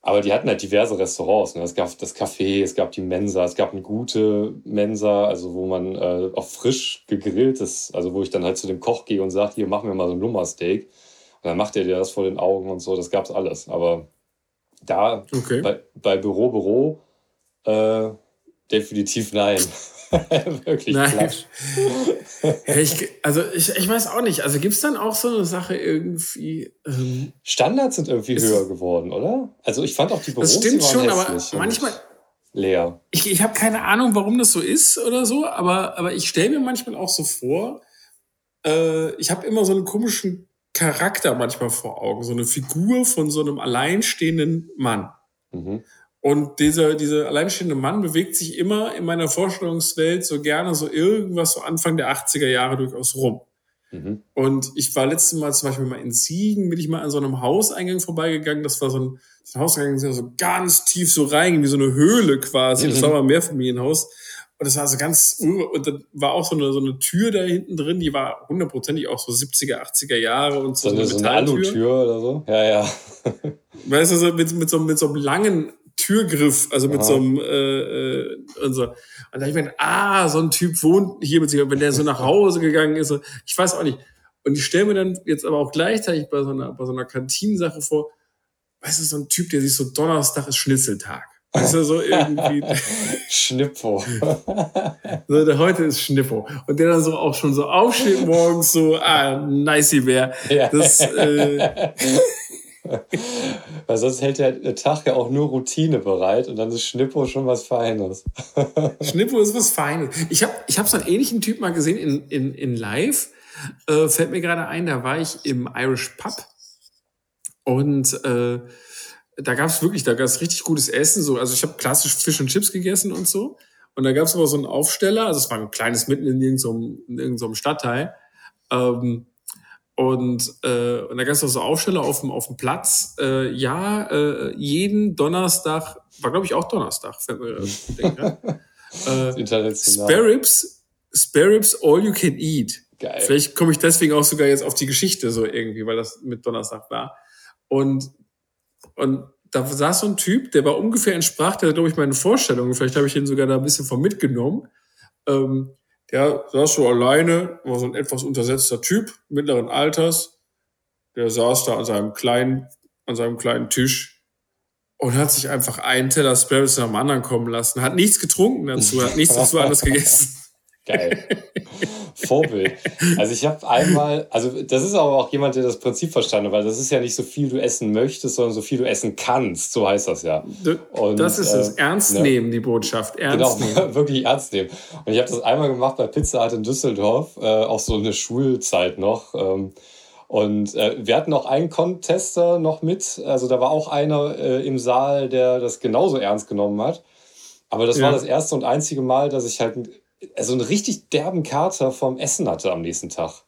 Aber die hatten halt diverse Restaurants. Ne? Es gab das Café, es gab die Mensa, es gab eine gute Mensa, also wo man äh, auch frisch gegrilltes, also wo ich dann halt zu dem Koch gehe und sage, hier, mach mir mal so ein Lummersteak. Und dann macht er dir das vor den Augen und so, das gab's alles. Aber da okay. bei, bei Büro, Büro, äh, definitiv nein. Wirklich Nein. Ich, also ich, ich weiß auch nicht. Also gibt es dann auch so eine Sache irgendwie. Ähm, Standards sind irgendwie höher geworden, oder? Also ich fand auch die Büros das stimmt schon, aber manchmal. leer. Ich, ich habe keine Ahnung, warum das so ist oder so, aber, aber ich stelle mir manchmal auch so vor, äh, ich habe immer so einen komischen Charakter manchmal vor Augen, so eine Figur von so einem alleinstehenden Mann. Mhm. Und dieser, dieser alleinstehende Mann bewegt sich immer in meiner Vorstellungswelt so gerne so irgendwas so Anfang der 80er Jahre durchaus rum. Mhm. Und ich war letztes Mal zum Beispiel mal in Siegen, bin ich mal an so einem Hauseingang vorbeigegangen. Das war so ein, so ein Hauseingang, der so ganz tief so reinging, wie so eine Höhle quasi. Das Mhm. war mal ein Mehrfamilienhaus. Und das war so ganz, und dann war auch so eine, so eine Tür da hinten drin, die war hundertprozentig auch so 70er, 80er Jahre und so, So eine, so eine. Alutür oder so. Ja, ja. Weißt du, so mit, mit, so, mit so einem langen Türgriff, also mit Aha. so einem äh, äh, und so. Und da ich mir ah, so ein Typ wohnt hier mit sich, wenn der so nach Hause gegangen ist, so, ich weiß auch nicht. Und ich stelle mir dann jetzt aber auch gleichzeitig bei so einer, bei so einer Kantinensache vor, weißt du, so ein Typ, der sich so Donnerstag ist Schnitzeltag. Weißt du, so irgendwie, Schnippo. so, der heute ist Schnippo. Und der dann so auch schon so aufsteht morgens, so, ah, nicey Bär. ja. Das, äh, Weil sonst hält der Tag ja auch nur Routine bereit und dann ist Schnippo schon was Feines. Schnippo ist was Feines. Ich habe ich hab so einen ähnlichen Typ mal gesehen in, in, in Live. Äh, fällt mir gerade ein, da war ich im Irish Pub. Und äh, da gab es wirklich, da gab es richtig gutes Essen. So, also ich habe klassisch Fisch und Chips gegessen und so. Und da gab es aber so einen Aufsteller, also es war ein kleines mitten in irgendeinem, in irgendeinem Stadtteil. Ähm, und, äh, und da gab es auch so Aufsteller auf dem, auf dem Platz. Äh, ja, äh, jeden Donnerstag, war glaube ich auch Donnerstag, fällt mir denke, äh. Spare Ribs, Spare Ribs All You Can Eat. Geil. Vielleicht komme ich deswegen auch sogar jetzt auf die Geschichte so irgendwie, weil das mit Donnerstag war. Und, und da saß so ein Typ, der war ungefähr entsprach, der glaube ich meine Vorstellungen, vielleicht habe ich ihn sogar da ein bisschen von mitgenommen. Ähm, der saß so alleine, war so ein etwas untersetzter Typ, mittleren Alters. Der saß da an seinem kleinen, an seinem kleinen Tisch und hat sich einfach einen Teller Sparrows nach dem anderen kommen lassen. Hat nichts getrunken dazu, hat nichts dazu anderes gegessen. Geil. Vorbild. Also ich habe einmal, also das ist aber auch jemand, der das Prinzip verstanden hat, weil das ist ja nicht so viel du essen möchtest, sondern so viel du essen kannst, so heißt das ja. Und, das ist es. äh, Ernst ne. nehmen, die Botschaft. Ernst Genau, nehmen. wirklich ernst nehmen. Und ich habe das einmal gemacht bei Pizza Hut in Düsseldorf, äh, auch so eine Schulzeit noch. Ähm, und äh, wir hatten auch einen Contester noch mit. Also da war auch einer äh, im Saal, der das genauso ernst genommen hat. Aber das Ja. war das erste und einzige Mal, dass ich halt also einen richtig derben Kater vom Essen hatte am nächsten Tag.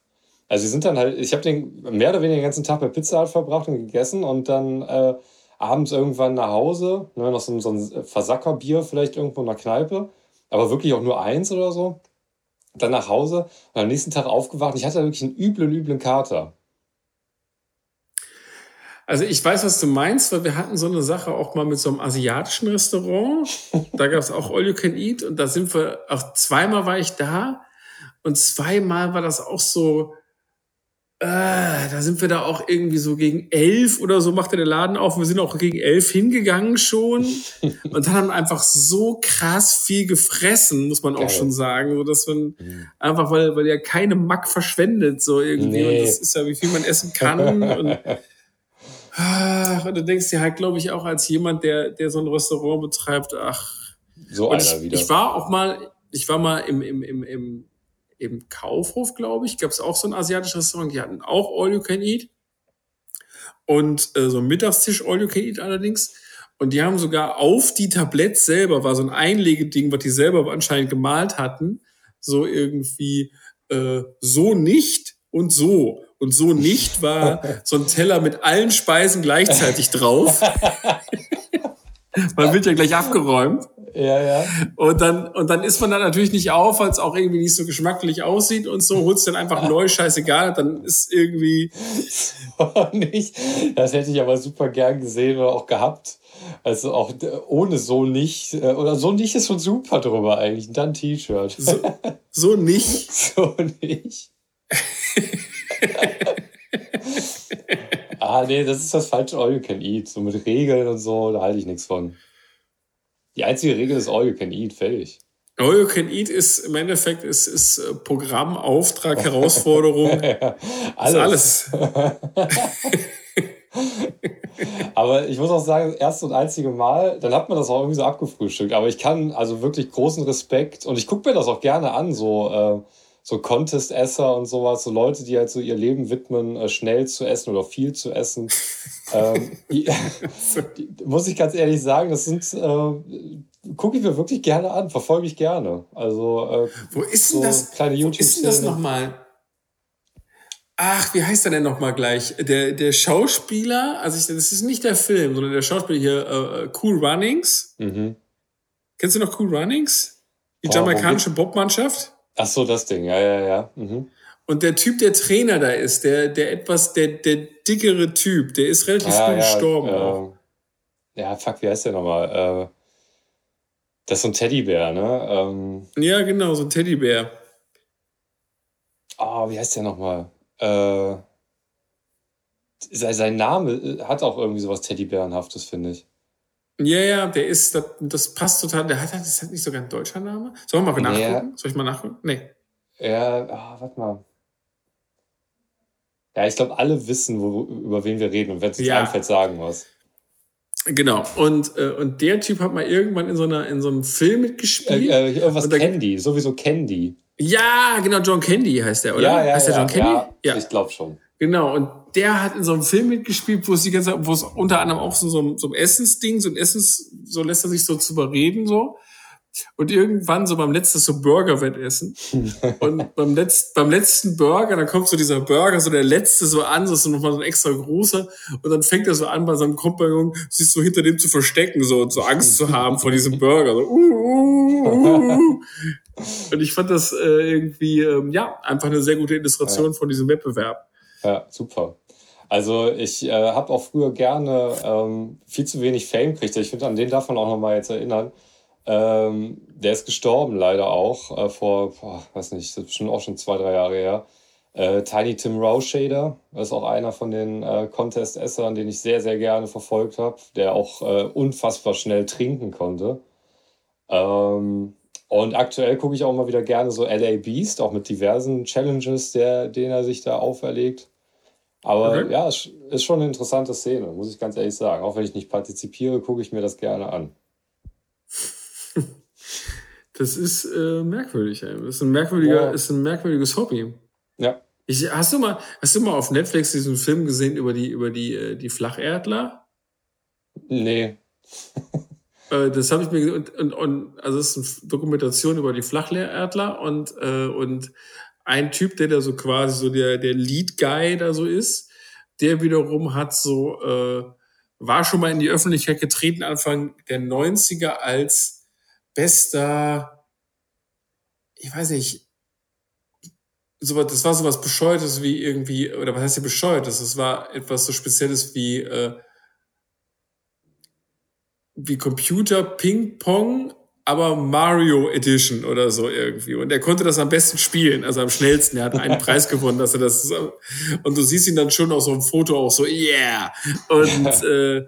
Also wir sind dann halt, ich habe den mehr oder weniger den ganzen Tag bei Pizza Hut verbracht und gegessen und dann äh, abends irgendwann nach Hause, ne, noch so, ein- so ein Versackerbier vielleicht irgendwo in der Kneipe, aber wirklich auch nur eins oder so. Dann nach Hause und am nächsten Tag aufgewacht. Ich hatte wirklich einen üblen, üblen Kater. Also ich weiß, was du meinst, weil wir hatten so eine Sache auch mal mit so einem asiatischen Restaurant. Da gab es auch All You Can Eat und da sind wir, auch zweimal war ich da und zweimal war das auch so, äh, da sind wir da auch irgendwie so gegen elf oder so machte der Laden auf. Wir sind auch gegen elf hingegangen schon und dann haben einfach so krass viel gefressen, muss man Geil. auch schon sagen, so dass man einfach, weil, weil ja keine Mack verschwendet so irgendwie Nee. und das ist ja, wie viel man essen kann und und du denkst dir halt, glaube ich, auch als jemand, der, der so ein Restaurant betreibt, ach. So Und einer ich, wieder. ich war auch mal, ich war mal im, im, im, im, im Kaufhof, glaube ich, gab es auch so ein asiatisches Restaurant, die hatten auch All You Can Eat. und äh, so ein Mittagstisch All You Can Eat allerdings. Und die haben sogar auf die Tabletts selber, war so ein Einlegeding, was die selber anscheinend gemalt hatten, so irgendwie äh, so nicht und so. Und so nicht war so ein Teller mit allen Speisen gleichzeitig drauf. man wird ja gleich abgeräumt. Ja, ja. Und dann, und dann isst man dann natürlich nicht auf, weil es auch irgendwie nicht so geschmacklich aussieht und so, holst dann einfach neu, scheißegal, dann ist irgendwie. nicht. Das hätte ich aber super gern gesehen oder auch gehabt. Also auch ohne so nicht, äh, oder so nicht ist schon super drüber eigentlich. Und dann T-Shirt. So, so nicht. So nicht. ah, nee, das ist das falsche All You Can Eat. So mit Regeln und so, da halte ich nichts von. Die einzige Regel ist All You Can Eat, fertig. All You Can Eat ist im Endeffekt ist, ist äh, Programm, Auftrag, Herausforderung. alles. Ist alles. Aber ich muss auch sagen, das erste und einzige Mal, dann hat man das auch irgendwie so abgefrühstückt. Aber ich kann also wirklich großen Respekt und ich gucke mir das auch gerne an, so, äh, so Contest-Esser und sowas, so Leute, die halt so ihr Leben widmen, äh, schnell zu essen oder viel zu essen. ähm, die, die, muss ich ganz ehrlich sagen, das sind, äh, gucke ich mir wirklich gerne an, verfolge ich gerne. Also, äh, wo ist denn so das? Kleine YouTube wo ist denn das nochmal? Ach, wie heißt er denn nochmal gleich? Der, der Schauspieler, also ich, das ist nicht der Film, sondern der Schauspieler hier, uh, Cool Runnings. Mhm. Kennst du noch Cool Runnings? Die oh, jamaikanische Bobmannschaft? Ach so, das Ding, ja, ja, ja. Mhm. Und der Typ, der Trainer da ist, der, der etwas, der, der dickere Typ, der ist relativ ah, früh ja, gestorben. Äh, ja, fuck, wie heißt der nochmal? Äh, das ist so ein Teddybär, ne? Ähm, ja, genau, so ein Teddybär. Oh, wie heißt der nochmal? Äh, sein Name äh, hat auch irgendwie sowas Teddybärenhaftes, finde ich. Ja, ja, der ist, das, das passt total. Der hat, das hat nicht sogar ein deutscher Name. Sollen wir mal nachgucken? Soll ich mal nachgucken? Nee. Ja, ah, warte mal. Ja, ich glaube, alle wissen, wo, über wen wir reden. Und wenn es uns ja. einfällt, sagen was. Genau. Und, äh, und der Typ hat mal irgendwann in so, einer, in so einem Film mitgespielt. Äh, äh, irgendwas Candy, sowieso Candy. Ja, genau, John Candy heißt der, oder? Ja, ja, heißt der ja, John Candy? Ja, ja. ich glaube schon. Genau, und der hat in so einem Film mitgespielt, wo es die ganze wo es unter anderem auch so, so, ein, so ein Essensding, so ein Essens, so lässt er sich so zu überreden, so. Und irgendwann so beim letzten so Burger-Wettessen. und beim, letzten, beim letzten Burger, dann kommt so dieser Burger, so der letzte so an, so ist nochmal so ein extra großer. Und dann fängt er so an, bei seinem Kompagnon sich so hinter dem zu verstecken, so, und so Angst zu haben vor diesem Burger. So, uh, uh, uh. Und ich fand das äh, irgendwie, ähm, ja, einfach eine sehr gute Illustration von diesem Wettbewerb. Ja, super. Also ich äh, habe auch früher gerne ähm, viel zu wenig Fame gekriegt. Ich finde, an den darf man auch nochmal jetzt erinnern. Ähm, der ist gestorben leider auch äh, vor, boah, weiß nicht, das ist schon auch schon zwei, drei Jahre her. Äh, Tiny Tim Rowshader, das ist auch einer von den äh, Contest-Essern, den ich sehr, sehr gerne verfolgt habe, der auch äh, unfassbar schnell trinken konnte. Ähm, und aktuell gucke ich auch mal wieder gerne so LA Beast, auch mit diversen Challenges, der, denen er sich da auferlegt. Aber okay. ja, es ist schon eine interessante Szene, muss ich ganz ehrlich sagen. Auch wenn ich nicht partizipiere, gucke ich mir das gerne an. Das ist äh, merkwürdig. Ey. Das ist ein, merkwürdiger, ist ein merkwürdiges Hobby. Ja. Ich, hast, du mal, hast du mal auf Netflix diesen Film gesehen über die, über die, äh, die Flacherdler? Nee. Äh, das habe ich mir und, und, und also es ist eine Dokumentation über die Flacherdler und äh, und ein Typ, der da so quasi so der der Lead Guy da so ist, der wiederum hat so äh, war schon mal in die Öffentlichkeit getreten Anfang der 90er als bester, ich weiß nicht, so, das war so was Bescheuertes wie irgendwie, oder was heißt ja Bescheuertes? Das war etwas so Spezielles wie, äh, wie Computer Ping Pong, aber Mario Edition oder so irgendwie. Und er konnte das am besten spielen, also am schnellsten. Er hat einen Preis gewonnen, dass er das. Und du siehst ihn dann schon auf so einem Foto auch so, yeah. Und äh,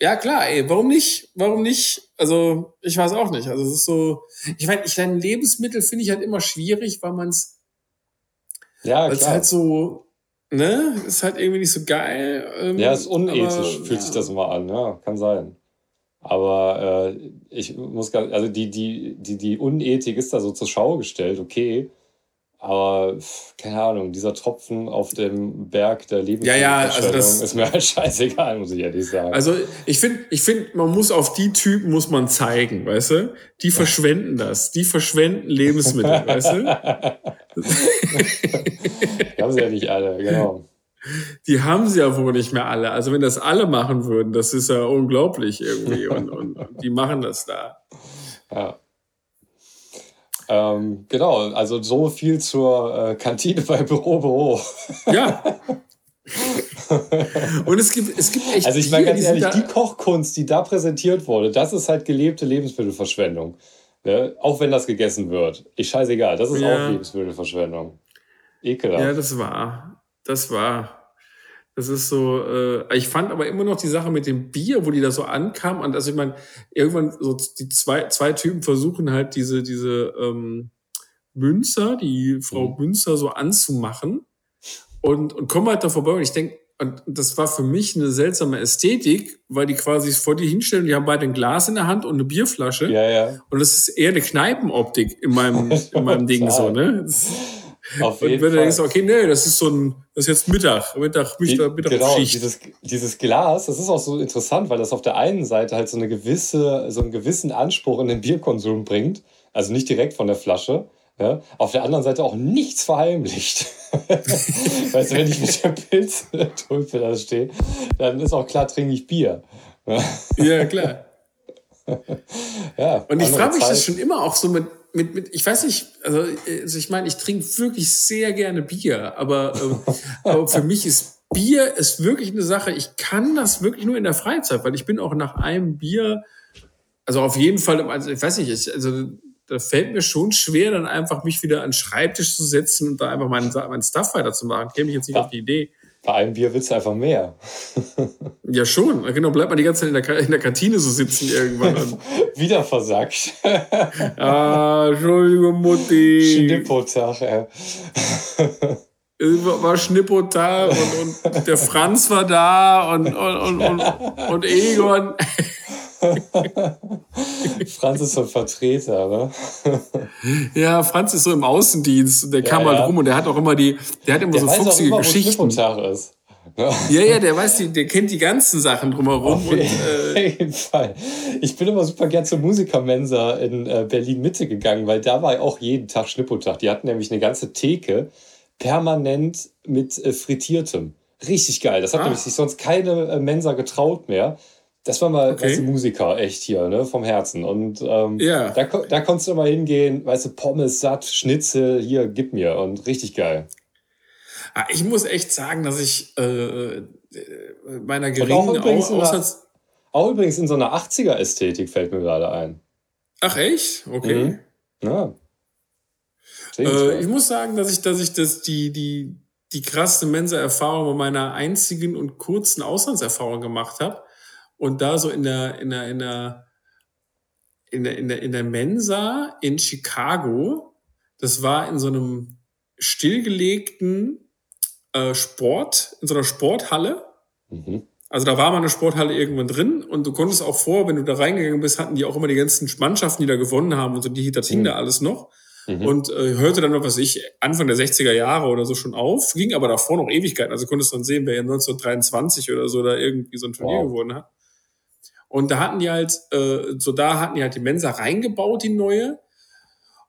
ja, klar, ey, warum nicht? Warum nicht? Also, ich weiß auch nicht. Also, es ist so, ich meine, ich meine, Lebensmittel finde ich halt immer schwierig, weil man es, ja, weil es halt so, ne, ist halt irgendwie nicht so geil. Ähm, ja, ist unethisch, aber, fühlt ja. sich das immer an, ja, kann sein. Aber äh, ich muss gar, also die, die, die, die Unethik ist da so zur Schau gestellt, okay. Aber keine Ahnung, dieser Tropfen auf dem Berg der ja, ja, also das, ist mir halt scheißegal, muss ich ehrlich sagen. Also ich finde, ich finde, man muss auf die Typen muss man zeigen, weißt du? Die verschwenden das, die verschwenden Lebensmittel, weißt du? haben sie ja nicht alle, genau. Die haben sie ja wohl nicht mehr alle. Also wenn das alle machen würden, das ist ja unglaublich irgendwie. Und, und, und die machen das da. Ja. Ähm, genau, also so viel zur äh, Kantine bei Büro Büro. Ja. Und es gibt, es gibt echt. Also ich meine ganz ehrlich, die Kochkunst, die da präsentiert wurde, das ist halt gelebte Lebensmittelverschwendung. Ne? Auch wenn das gegessen wird. Ich scheißegal, das ist ja. auch Lebensmittelverschwendung. Ekelhaft. Ja, das war. Das war. Das ist so, äh, ich fand aber immer noch die Sache mit dem Bier, wo die da so ankamen. Und also ich meine, irgendwann so die zwei, zwei Typen versuchen halt diese, diese ähm, Münzer, die Frau mhm. Münzer so anzumachen und, und kommen halt da vorbei. Und ich denke, und das war für mich eine seltsame Ästhetik, weil die quasi vor dir hinstellen, die haben beide ein Glas in der Hand und eine Bierflasche. Ja, ja. Und das ist eher eine Kneipenoptik in meinem, in meinem Ding so, ne? Das, auf jeden und wenn du denkst, okay, nee, das ist so ein, das ist jetzt Mittag, Mittag, Mittag, Mittag Genau, dieses, dieses Glas, das ist auch so interessant, weil das auf der einen Seite halt so eine gewisse, so einen gewissen Anspruch in den Bierkonsum bringt. Also nicht direkt von der Flasche. Ja, auf der anderen Seite auch nichts verheimlicht. weißt du, wenn ich mit der Pilztulpe da stehe, dann ist auch klar, trinke ich Bier. ja, klar. ja, und ich frage mich das schon immer auch so mit, mit, mit, ich weiß nicht, also, also ich meine, ich trinke wirklich sehr gerne Bier, aber, äh, aber für mich ist Bier ist wirklich eine Sache, ich kann das wirklich nur in der Freizeit, weil ich bin auch nach einem Bier, also auf jeden Fall, also ich weiß nicht, also da fällt mir schon schwer, dann einfach mich wieder an den Schreibtisch zu setzen und da einfach meinen, meinen Stuff weiterzumachen. Käme ich jetzt nicht ja. auf die Idee. Bei einem Bier willst du einfach mehr. ja, schon. Genau, bleibt man die ganze Zeit in der, in der Kantine so sitzen irgendwann. Wieder versagt. ah, Entschuldigung, Mutti. Schnippotag, ey. war Schnippotag und, und der Franz war da und, und, und, und, und Egon. Franz ist so ein Vertreter, ne? ja, Franz ist so im Außendienst. Der ja, kam halt ja. rum und der hat auch immer die, der hat immer der so fuchsige immer, Geschichten. ist. ja, ja, der weiß die, der kennt die ganzen Sachen drumherum. Auf und, äh, jeden Fall. Ich bin immer super gern zur Musikermensa in äh, Berlin Mitte gegangen, weil da war auch jeden Tag Schnippotag. Die hatten nämlich eine ganze Theke permanent mit äh, frittiertem. Richtig geil. Das hat ah. nämlich sich sonst keine Mensa getraut mehr. Das war mal, okay. weißt du, Musiker, echt hier, ne, vom Herzen. Und ähm, ja. da, da konntest du mal hingehen, weißt du, Pommes, satt, Schnitzel, hier, gib mir. Und richtig geil. Ah, ich muss echt sagen, dass ich äh, meiner geringen auch übrigens, Aussatz auch übrigens in so einer 80er-Ästhetik fällt mir gerade ein. Ach echt? Okay. Mhm. Ja. Äh, ich muss sagen, dass ich, dass ich das, die, die, die krasse Mensa-Erfahrung bei meiner einzigen und kurzen Auslandserfahrung gemacht habe und da so in der, in der, in der, in der, in der, in der Mensa in Chicago, das war in so einem stillgelegten äh, Sport, in so einer Sporthalle. Mhm. Also da war mal eine Sporthalle irgendwann drin und du konntest auch vor, wenn du da reingegangen bist, hatten die auch immer die ganzen Mannschaften, die da gewonnen haben und so, die, das hing mhm. da alles noch. Mhm. Und äh, hörte dann noch, was ich, Anfang der 60er Jahre oder so schon auf, ging aber davor noch Ewigkeiten. Also konntest dann sehen, wer 1923 oder so da irgendwie so ein Turnier wow. gewonnen hat. Und da hatten die halt, äh, so da hatten die halt die Mensa reingebaut, die neue.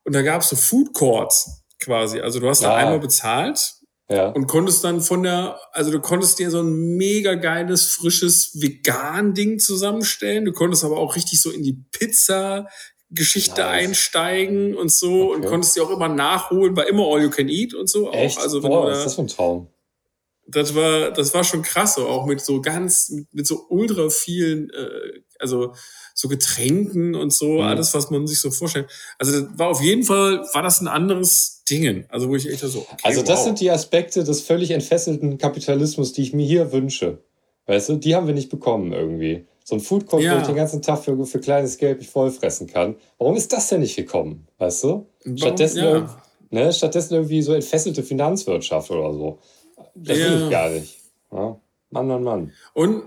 Und da gab es so Food Courts quasi. Also du hast da einmal bezahlt ja. und konntest dann von der, also du konntest dir so ein mega geiles, frisches Vegan-Ding zusammenstellen. Du konntest aber auch richtig so in die Pizza Geschichte nice. einsteigen und so okay. und konntest dir auch immer nachholen, war immer all you can eat und so. Echt? Auch. Also wenn Boah, du da, ist das für ein Traum das war, das war schon krass, so, auch mit so ganz, mit, mit so ultra vielen, äh, also so Getränken und so, mhm. alles, was man sich so vorstellt. Also das war auf jeden Fall, war das ein anderes Dingen. Also wo ich echt so, okay, Also das wow. sind die Aspekte des völlig entfesselten Kapitalismus, die ich mir hier wünsche. Weißt du, die haben wir nicht bekommen irgendwie. So ein Food Court, ja. wo ich den ganzen Tag für, für kleines Geld mich vollfressen kann. Warum ist das denn nicht gekommen? Weißt du? Stattdessen, ja. ne, stattdessen irgendwie so entfesselte Finanzwirtschaft oder so. Das ja. ich gar nicht. Ja? Mann, Mann, Mann. Und,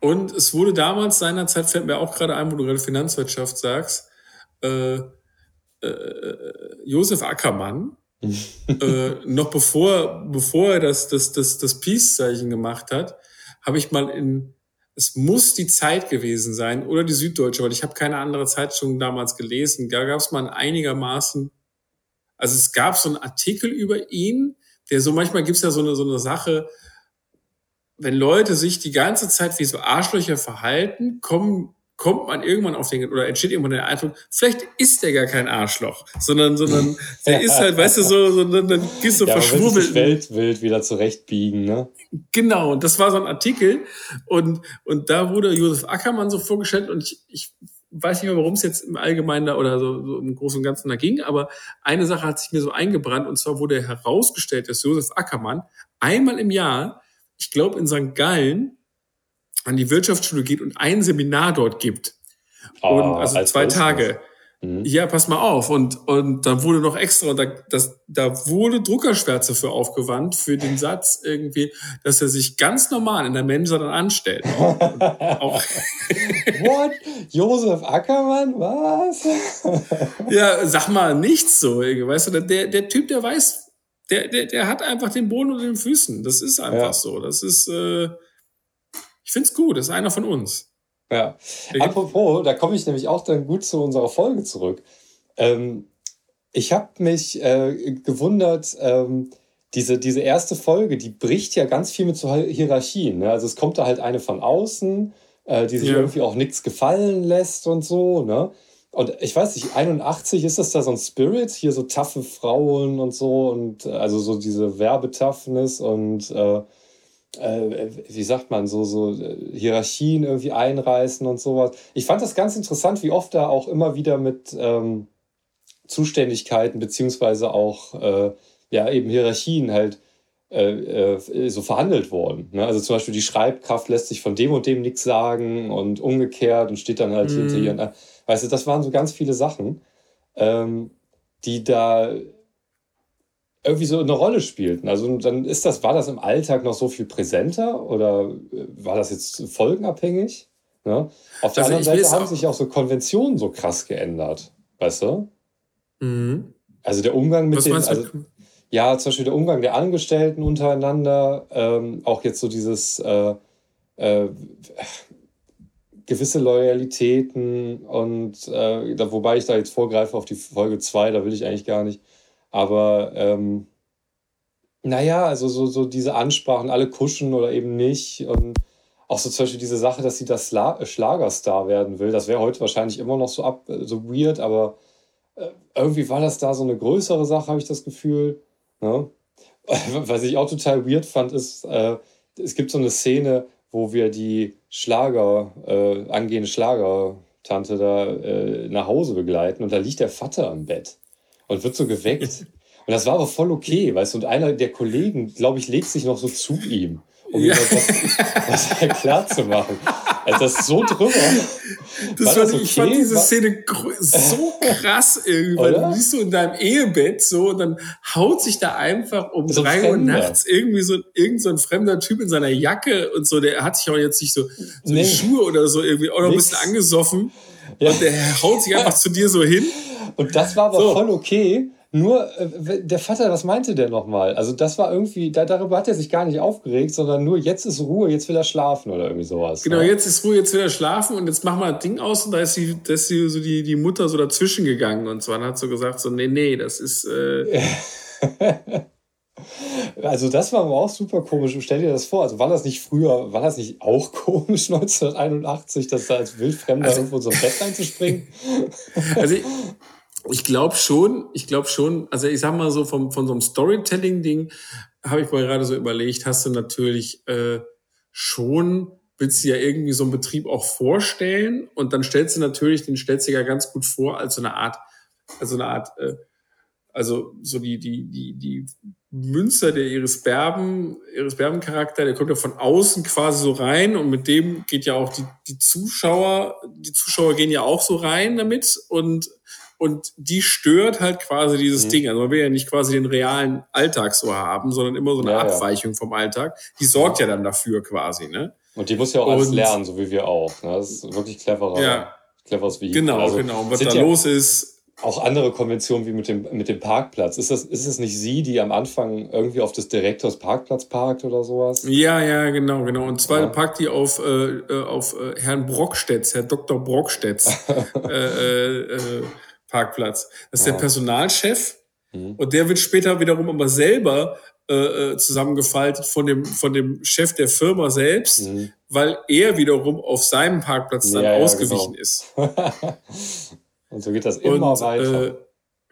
und es wurde damals seinerzeit, fällt mir auch gerade ein, wo du gerade Finanzwirtschaft sagst, äh, äh, Josef Ackermann äh, noch bevor, bevor er das, das, das, das Peace-Zeichen gemacht hat, habe ich mal in, es muss die Zeit gewesen sein oder die Süddeutsche, weil ich habe keine andere Zeitung damals gelesen. Da gab es mal einigermaßen, also es gab so einen Artikel über ihn, der so manchmal gibt es ja so eine, so eine Sache, wenn Leute sich die ganze Zeit wie so Arschlöcher verhalten, kommen kommt man irgendwann auf den, oder entsteht irgendwann der Eindruck, vielleicht ist der gar kein Arschloch, sondern, sondern der ist halt, weißt du, so, so dann, dann gehst du ja, verschwurbelt. Weltbild wieder zurechtbiegen, ne? Genau, und das war so ein Artikel und, und da wurde Josef Ackermann so vorgestellt und ich, ich weiß nicht mehr, warum es jetzt im Allgemeinen oder so, so im Großen und Ganzen da ging, aber eine Sache hat sich mir so eingebrannt und zwar wurde herausgestellt, dass Josef Ackermann einmal im Jahr, ich glaube in St. Gallen, an die Wirtschaftsschule geht und ein Seminar dort gibt. Oh, und also zwei Tage. Mhm. Ja, pass mal auf. Und, und dann wurde noch extra, da, das, da wurde Druckerschwärze für aufgewandt, für den Satz irgendwie, dass er sich ganz normal in der Mensa dann anstellt. What? Josef Ackermann? Was? ja, sag mal nichts so. Weißt du, der, der Typ, der weiß, der, der, der hat einfach den Boden unter den Füßen. Das ist einfach ja. so. Das ist, äh, ich finde es gut, das ist einer von uns. Ja. Apropos, da komme ich nämlich auch dann gut zu unserer Folge zurück. Ähm, ich habe mich äh, gewundert, ähm, diese, diese erste Folge, die bricht ja ganz viel mit so Hierarchien. Ne? Also es kommt da halt eine von außen, äh, die sich ja. irgendwie auch nichts gefallen lässt und so. Ne? Und ich weiß nicht, 81 ist das da so ein Spirit, hier so taffe Frauen und so und äh, also so diese Werbetoughness und äh, äh, wie sagt man, so, so äh, Hierarchien irgendwie einreißen und sowas. Ich fand das ganz interessant, wie oft da auch immer wieder mit ähm, Zuständigkeiten beziehungsweise auch äh, ja eben Hierarchien halt äh, äh, so verhandelt wurden. Ne? Also zum Beispiel die Schreibkraft lässt sich von dem und dem nichts sagen und umgekehrt und steht dann halt mm. hinter ihr. Und, weißt du, das waren so ganz viele Sachen, ähm, die da irgendwie so eine Rolle spielten. Also dann ist das, war das im Alltag noch so viel präsenter oder äh, war das jetzt folgenabhängig? Ne? Auf der also anderen Seite haben sich auch so Konventionen so krass geändert, weißt du? Mhm. Also der Umgang mit Was den, also, ja, zum Beispiel der Umgang der Angestellten untereinander, ähm, auch jetzt so dieses äh, äh, gewisse Loyalitäten und äh, wobei ich da jetzt vorgreife auf die Folge 2, da will ich eigentlich gar nicht. Aber ähm, naja, also so, so diese Ansprachen, alle kuschen oder eben nicht. Und auch so zum Beispiel diese Sache, dass sie das Sla Schlagerstar werden will, das wäre heute wahrscheinlich immer noch so, ab, so weird, aber äh, irgendwie war das da so eine größere Sache, habe ich das Gefühl. Ne? Was ich auch total weird fand, ist, äh, es gibt so eine Szene, wo wir die Schlager, äh, angehende Schlagertante da äh, nach Hause begleiten und da liegt der Vater am Bett und wird so geweckt. Und das war aber voll okay, weißt du, und einer der Kollegen, glaube ich, legt sich noch so zu ihm, um ihm das, halt klar zu machen. Also das ist so drüber. Das war das okay? Ich fand diese Szene so krass irgendwie, weil du siehst so in deinem Ehebett so und dann haut sich da einfach um so drei Uhr nachts irgendwie so irgend so ein fremder Typ in seiner Jacke und so, der hat sich auch jetzt nicht so, so nee. die Schuhe oder so irgendwie auch noch ein bisschen angesoffen ja. und der haut sich einfach zu dir so hin und das war aber so. voll okay. Nur äh, der Vater, was meinte der nochmal? Also das war irgendwie, da, darüber hat er sich gar nicht aufgeregt, sondern nur jetzt ist Ruhe, jetzt will er schlafen oder irgendwie sowas. Genau, ne? jetzt ist Ruhe, jetzt will er schlafen und jetzt machen wir das Ding aus und da ist, die, da ist die, so die, die Mutter so dazwischen gegangen und so und hat so gesagt, so nee, nee, das ist... Äh Also das war aber auch super komisch. Stell dir das vor. Also war das nicht früher, war das nicht auch komisch 1981, dass da als Wildfremder also, irgendwo so ein Bett reinzuspringen? Also ich, ich glaube schon, ich glaube schon, also ich sag mal so vom, von so einem Storytelling-Ding habe ich mir gerade so überlegt, hast du natürlich äh, schon, willst du ja irgendwie so einen Betrieb auch vorstellen und dann stellst du natürlich, den stellst du ja ganz gut vor als so eine Art, also eine Art, äh, also so die, die, die, die Münster der Iris Berben, Iris Berben Charakter, der kommt ja von außen quasi so rein und mit dem geht ja auch die, die Zuschauer, die Zuschauer gehen ja auch so rein damit und und die stört halt quasi dieses mhm. Ding. Also man will ja nicht quasi den realen Alltag so haben, sondern immer so eine ja, Abweichung ja. vom Alltag. Die sorgt ja dann dafür quasi, ne? Und die muss ja auch alles lernen, so wie wir auch. Ne? Das ist wirklich cleverer, ja. cleveres Vehikel. Genau, also, genau. Und was da ja, los ist. auch andere Konventionen wie mit dem, mit dem Parkplatz. Ist, das, ist es nicht sie, die am Anfang irgendwie auf des Direktors Parkplatz parkt oder sowas? Ja, ja, genau, genau. Und zwar ja. parkt die auf, äh, äh auf äh, Herrn Brockstedts, Herr Dr. Brockstedts äh, äh, äh, Parkplatz. Das ist ja. der Personalchef mhm. und der wird später wiederum aber selber äh, äh, zusammengefaltet von dem, von dem Chef der Firma selbst, mhm. weil er wiederum auf seinem Parkplatz dann ja, ausgewichen genau. ist. Und so geht das immer und, weiter. Äh,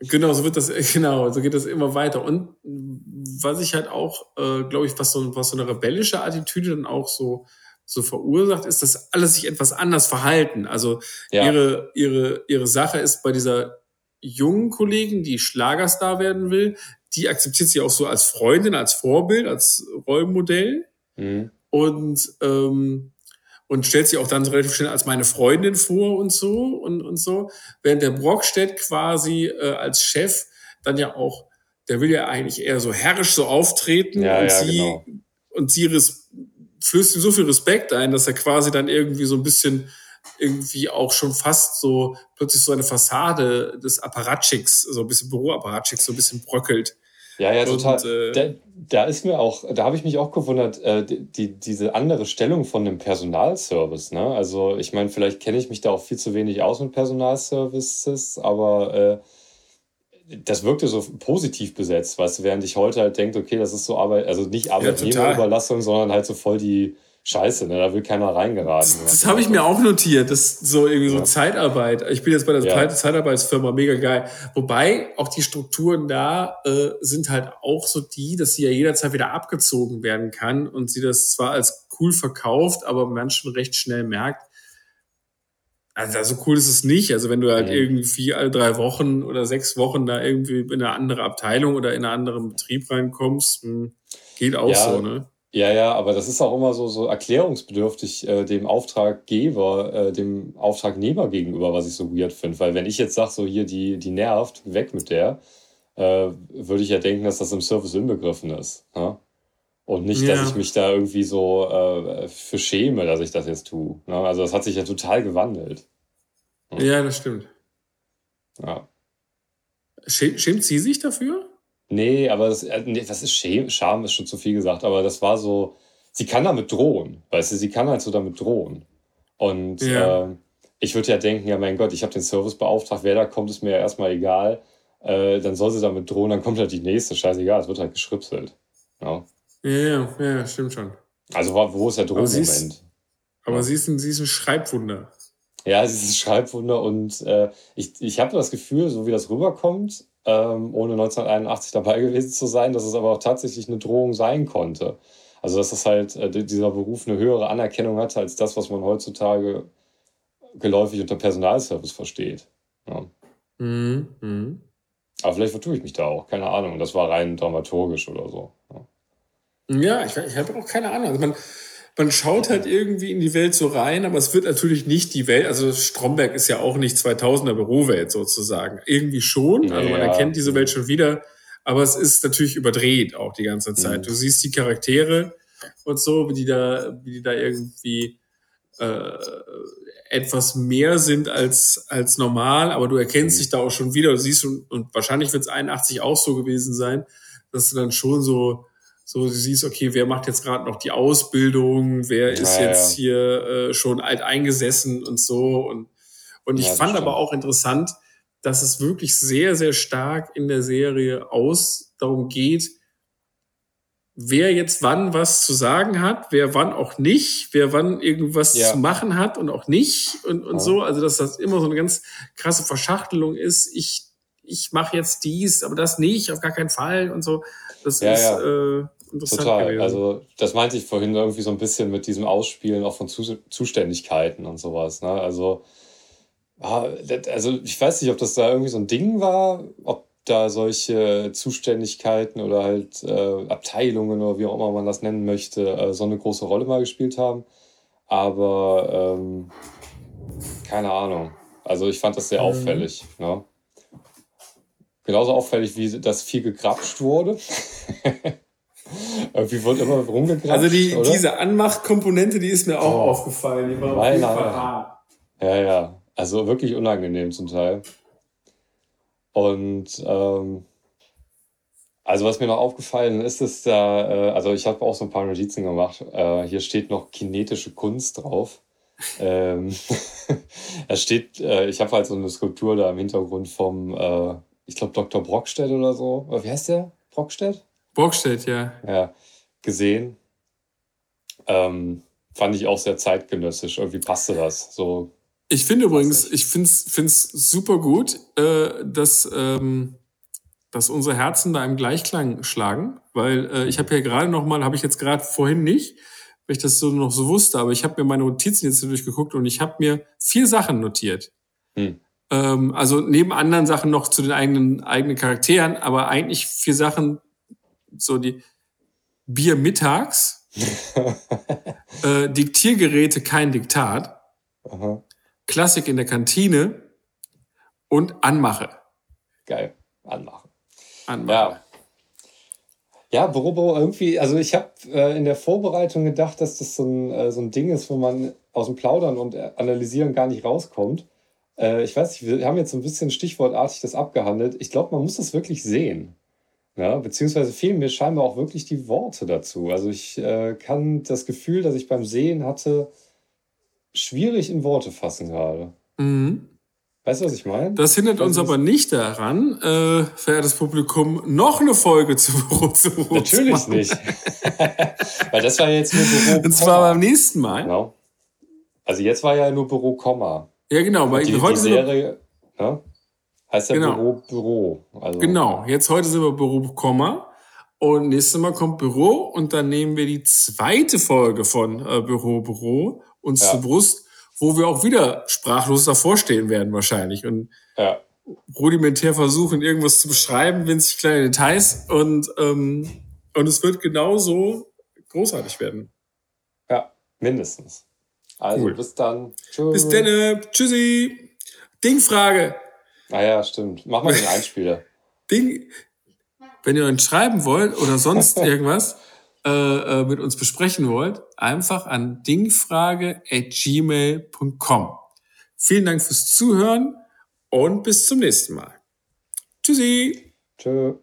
genau, so wird das, genau, so geht das immer weiter. Und was ich halt auch, äh, glaube ich, was so, was so eine rebellische Attitüde dann auch so, so verursacht, ist, dass alle sich etwas anders verhalten. Also ja. ihre, ihre, ihre Sache ist bei dieser jungen Kollegin, die Schlagerstar werden will, die akzeptiert sie auch so als Freundin, als Vorbild, als Rollenmodell. Mhm. Und ähm, und stellt sie auch dann relativ schnell als meine Freundin vor und so und, und so. Während der Brockstedt quasi äh, als Chef dann ja auch, der will ja eigentlich eher so herrisch so auftreten ja, und ja, sie genau. und sie flößt ihm so viel Respekt ein, dass er quasi dann irgendwie so ein bisschen irgendwie auch schon fast so plötzlich so eine Fassade des Apparatschicks, so ein bisschen Büroapparatschicks so ein bisschen bröckelt. Ja, ja, total. Und, äh, da, da, ist mir auch, da habe ich mich auch gewundert, äh, die, diese andere Stellung von dem Personalservice. Ne? Also ich meine, vielleicht kenne ich mich da auch viel zu wenig aus mit Personalservices, aber äh, das wirkte so positiv besetzt, weißt du, während ich heute halt denke, okay, das ist so Arbeit, also nicht Arbeitnehmerüberlassung, ja, sondern halt so voll die scheiße, ne? da will keiner reingeraten. Das, das habe ich mir auch notiert, das so irgendwie so Zeitarbeit. Ich bin jetzt bei der ja. Zeitarbeitsfirma, mega geil. Wobei auch die Strukturen da äh, sind halt auch so die, dass sie ja jederzeit wieder abgezogen werden kann und sie das zwar als cool verkauft, aber man schon recht schnell merkt, also so cool ist es nicht. Also wenn du halt ja. irgendwie alle drei Wochen oder sechs Wochen da irgendwie in eine andere Abteilung oder in einen anderen Betrieb reinkommst, hm, geht auch ja. so, ne? Ja, ja, aber das ist auch immer so, so erklärungsbedürftig äh, dem Auftraggeber, äh, dem Auftragnehmer gegenüber, was ich so weird finde. Weil wenn ich jetzt sage, so hier, die, die nervt, weg mit der, äh, würde ich ja denken, dass das im Service inbegriffen ist. Ja? Und nicht, ja. dass ich mich da irgendwie so äh, für schäme, dass ich das jetzt tue. Ne? Also das hat sich ja total gewandelt. Ja, ja das stimmt. Ja. Schämt sie sich dafür? Nee, aber das, äh, nee, das ist Scham, Scham ist schon zu viel gesagt, aber das war so, sie kann damit drohen, weißt du, sie kann halt so damit drohen. Und ja. äh, ich würde ja denken, ja mein Gott, ich habe den Service beauftragt, wer da kommt, ist mir ja erstmal egal. Äh, dann soll sie damit drohen, dann kommt halt die nächste, scheißegal, es wird halt geschripselt. Ja, ja, ja stimmt schon. Also wo ist der Drohmoment? Aber, sie ist, ein, sie ist ein Schreibwunder. Ja, sie ist ein Schreibwunder und äh, ich, ich habe das Gefühl, so wie das rüberkommt, ähm, ohne 1981 dabei gewesen zu sein, dass es aber auch tatsächlich eine Drohung sein konnte. Also dass das halt äh, dieser Beruf eine höhere Anerkennung hatte als das, was man heutzutage geläufig unter Personalservice versteht. Ja. Mhm. Mhm. Aber vielleicht vertue ich mich da auch, keine Ahnung. Das war rein dramaturgisch oder so. Ja, ja ich, ich habe auch keine Ahnung. Also man, man schaut halt irgendwie in die Welt so rein, aber es wird natürlich nicht die Welt, also Stromberg ist ja auch nicht 2000er Bürowelt sozusagen. Irgendwie schon, also man erkennt diese Welt schon wieder, aber es ist natürlich überdreht auch die ganze Zeit. Mhm. Du siehst die Charaktere und so, wie die da, wie die da irgendwie äh, etwas mehr sind als, als normal, aber du erkennst mhm. dich da auch schon wieder, du siehst und, und wahrscheinlich wird es 81 auch so gewesen sein, dass du dann schon so so, du siehst, okay, wer macht jetzt gerade noch die Ausbildung, wer ist ja, jetzt ja. hier äh, schon alt eingesessen und so. Und, und ich ja, fand aber auch interessant, dass es wirklich sehr, sehr stark in der Serie aus darum geht, wer jetzt wann was zu sagen hat, wer wann auch nicht, wer wann irgendwas zu machen hat und auch nicht und, und so. Also, dass das immer so eine ganz krasse Verschachtelung ist. Ich, ich mache jetzt dies, aber das nicht, auf gar keinen Fall und so. Das ist, äh, interessant Total. Gewesen. Also das meinte ich vorhin irgendwie so ein bisschen mit diesem Ausspielen auch von Zuständigkeiten und sowas. Ne? Also, also ich weiß nicht, ob das da irgendwie so ein Ding war, ob da solche Zuständigkeiten oder halt äh, Abteilungen oder wie auch immer man das nennen möchte, äh, so eine große Rolle mal gespielt haben. Aber ähm, keine Ahnung. Also ich fand das sehr mhm. auffällig. Ne? Genauso auffällig, wie das viel gegrapscht wurde. Irgendwie wurde immer rumgegratscht, Also die, oder? diese Anmachkomponente, die ist mir auch oh. aufgefallen. Die war auf jeden Fall hart. Ja, ja. Also wirklich unangenehm zum Teil. Und ähm, also was mir noch aufgefallen ist, ist da, äh, also ich habe auch so ein paar Notizen gemacht. Äh, hier steht noch kinetische Kunst drauf. ähm, es steht, äh, ich habe halt so eine Skulptur da im Hintergrund vom, äh, ich glaube Dr. Brockstedt oder so. Wie heißt der? Brockstedt? Brockstedt, ja. Ja, gesehen. Ähm, fand ich auch sehr zeitgenössisch. Irgendwie passte das. So. Ich finde übrigens, ich finde es super gut, äh, dass, ähm, dass unsere Herzen da im Gleichklang schlagen, weil äh, ich habe ja gerade noch mal, habe ich jetzt gerade vorhin nicht, weil ich das so noch so wusste, aber ich habe mir meine Notizen jetzt durchgeguckt und ich habe mir vier Sachen notiert. Hm. Ähm, also neben anderen Sachen noch zu den eigenen eigenen Charakteren, aber eigentlich vier Sachen, so die Bier mittags, äh, Diktiergeräte kein Diktat, Aha. Klassik in der Kantine und Anmache. Geil, Anmache. Anmache. Ja. Ja, Büro, irgendwie, also ich habe äh, in der Vorbereitung gedacht, dass das so ein, äh, so ein Ding ist, wo man aus dem Plaudern und Analysieren gar nicht rauskommt. Äh, ich weiß nicht, wir haben jetzt so ein bisschen stichwortartig das abgehandelt. Ich glaube, man muss das wirklich sehen. Ja, beziehungsweise fehlen mir scheinbar auch wirklich die Worte dazu. Also ich äh, kann das Gefühl, das ich beim Sehen hatte, schwierig in Worte fassen gerade. Mhm. Weißt du, was ich meine? Das hindert uns aber nicht daran, äh, verehrtes Publikum, noch eine Folge zu Büro zu Natürlich nicht. Weil das war jetzt nur Büro. Und zwar beim nächsten Mal. Genau. Also jetzt war ja nur Büro Komma. Ja, genau. Weil die, heute die Serie, ne? Heißt ja genau. Büro, Büro. Also genau, jetzt heute sind wir Büro, Komma. Und nächstes Mal kommt Büro und dann nehmen wir die zweite Folge von äh, Büro, Büro uns ja. zur Brust, wo wir auch wieder sprachlos davor stehen werden wahrscheinlich und ja. rudimentär versuchen, irgendwas zu beschreiben, winzig kleine Details und, ähm, und es wird genauso großartig werden. Ja, mindestens. Also cool. bis dann. Tschüss. Bis dann. Tschüssi. Dingfrage. Ah ja, stimmt. Mach mal den Einspieler. Ding, wenn ihr uns schreiben wollt oder sonst irgendwas äh, äh, mit uns besprechen wollt, einfach an dingfrage@gmail.com. Vielen Dank fürs Zuhören und bis zum nächsten Mal. Tschüssi. Tschö.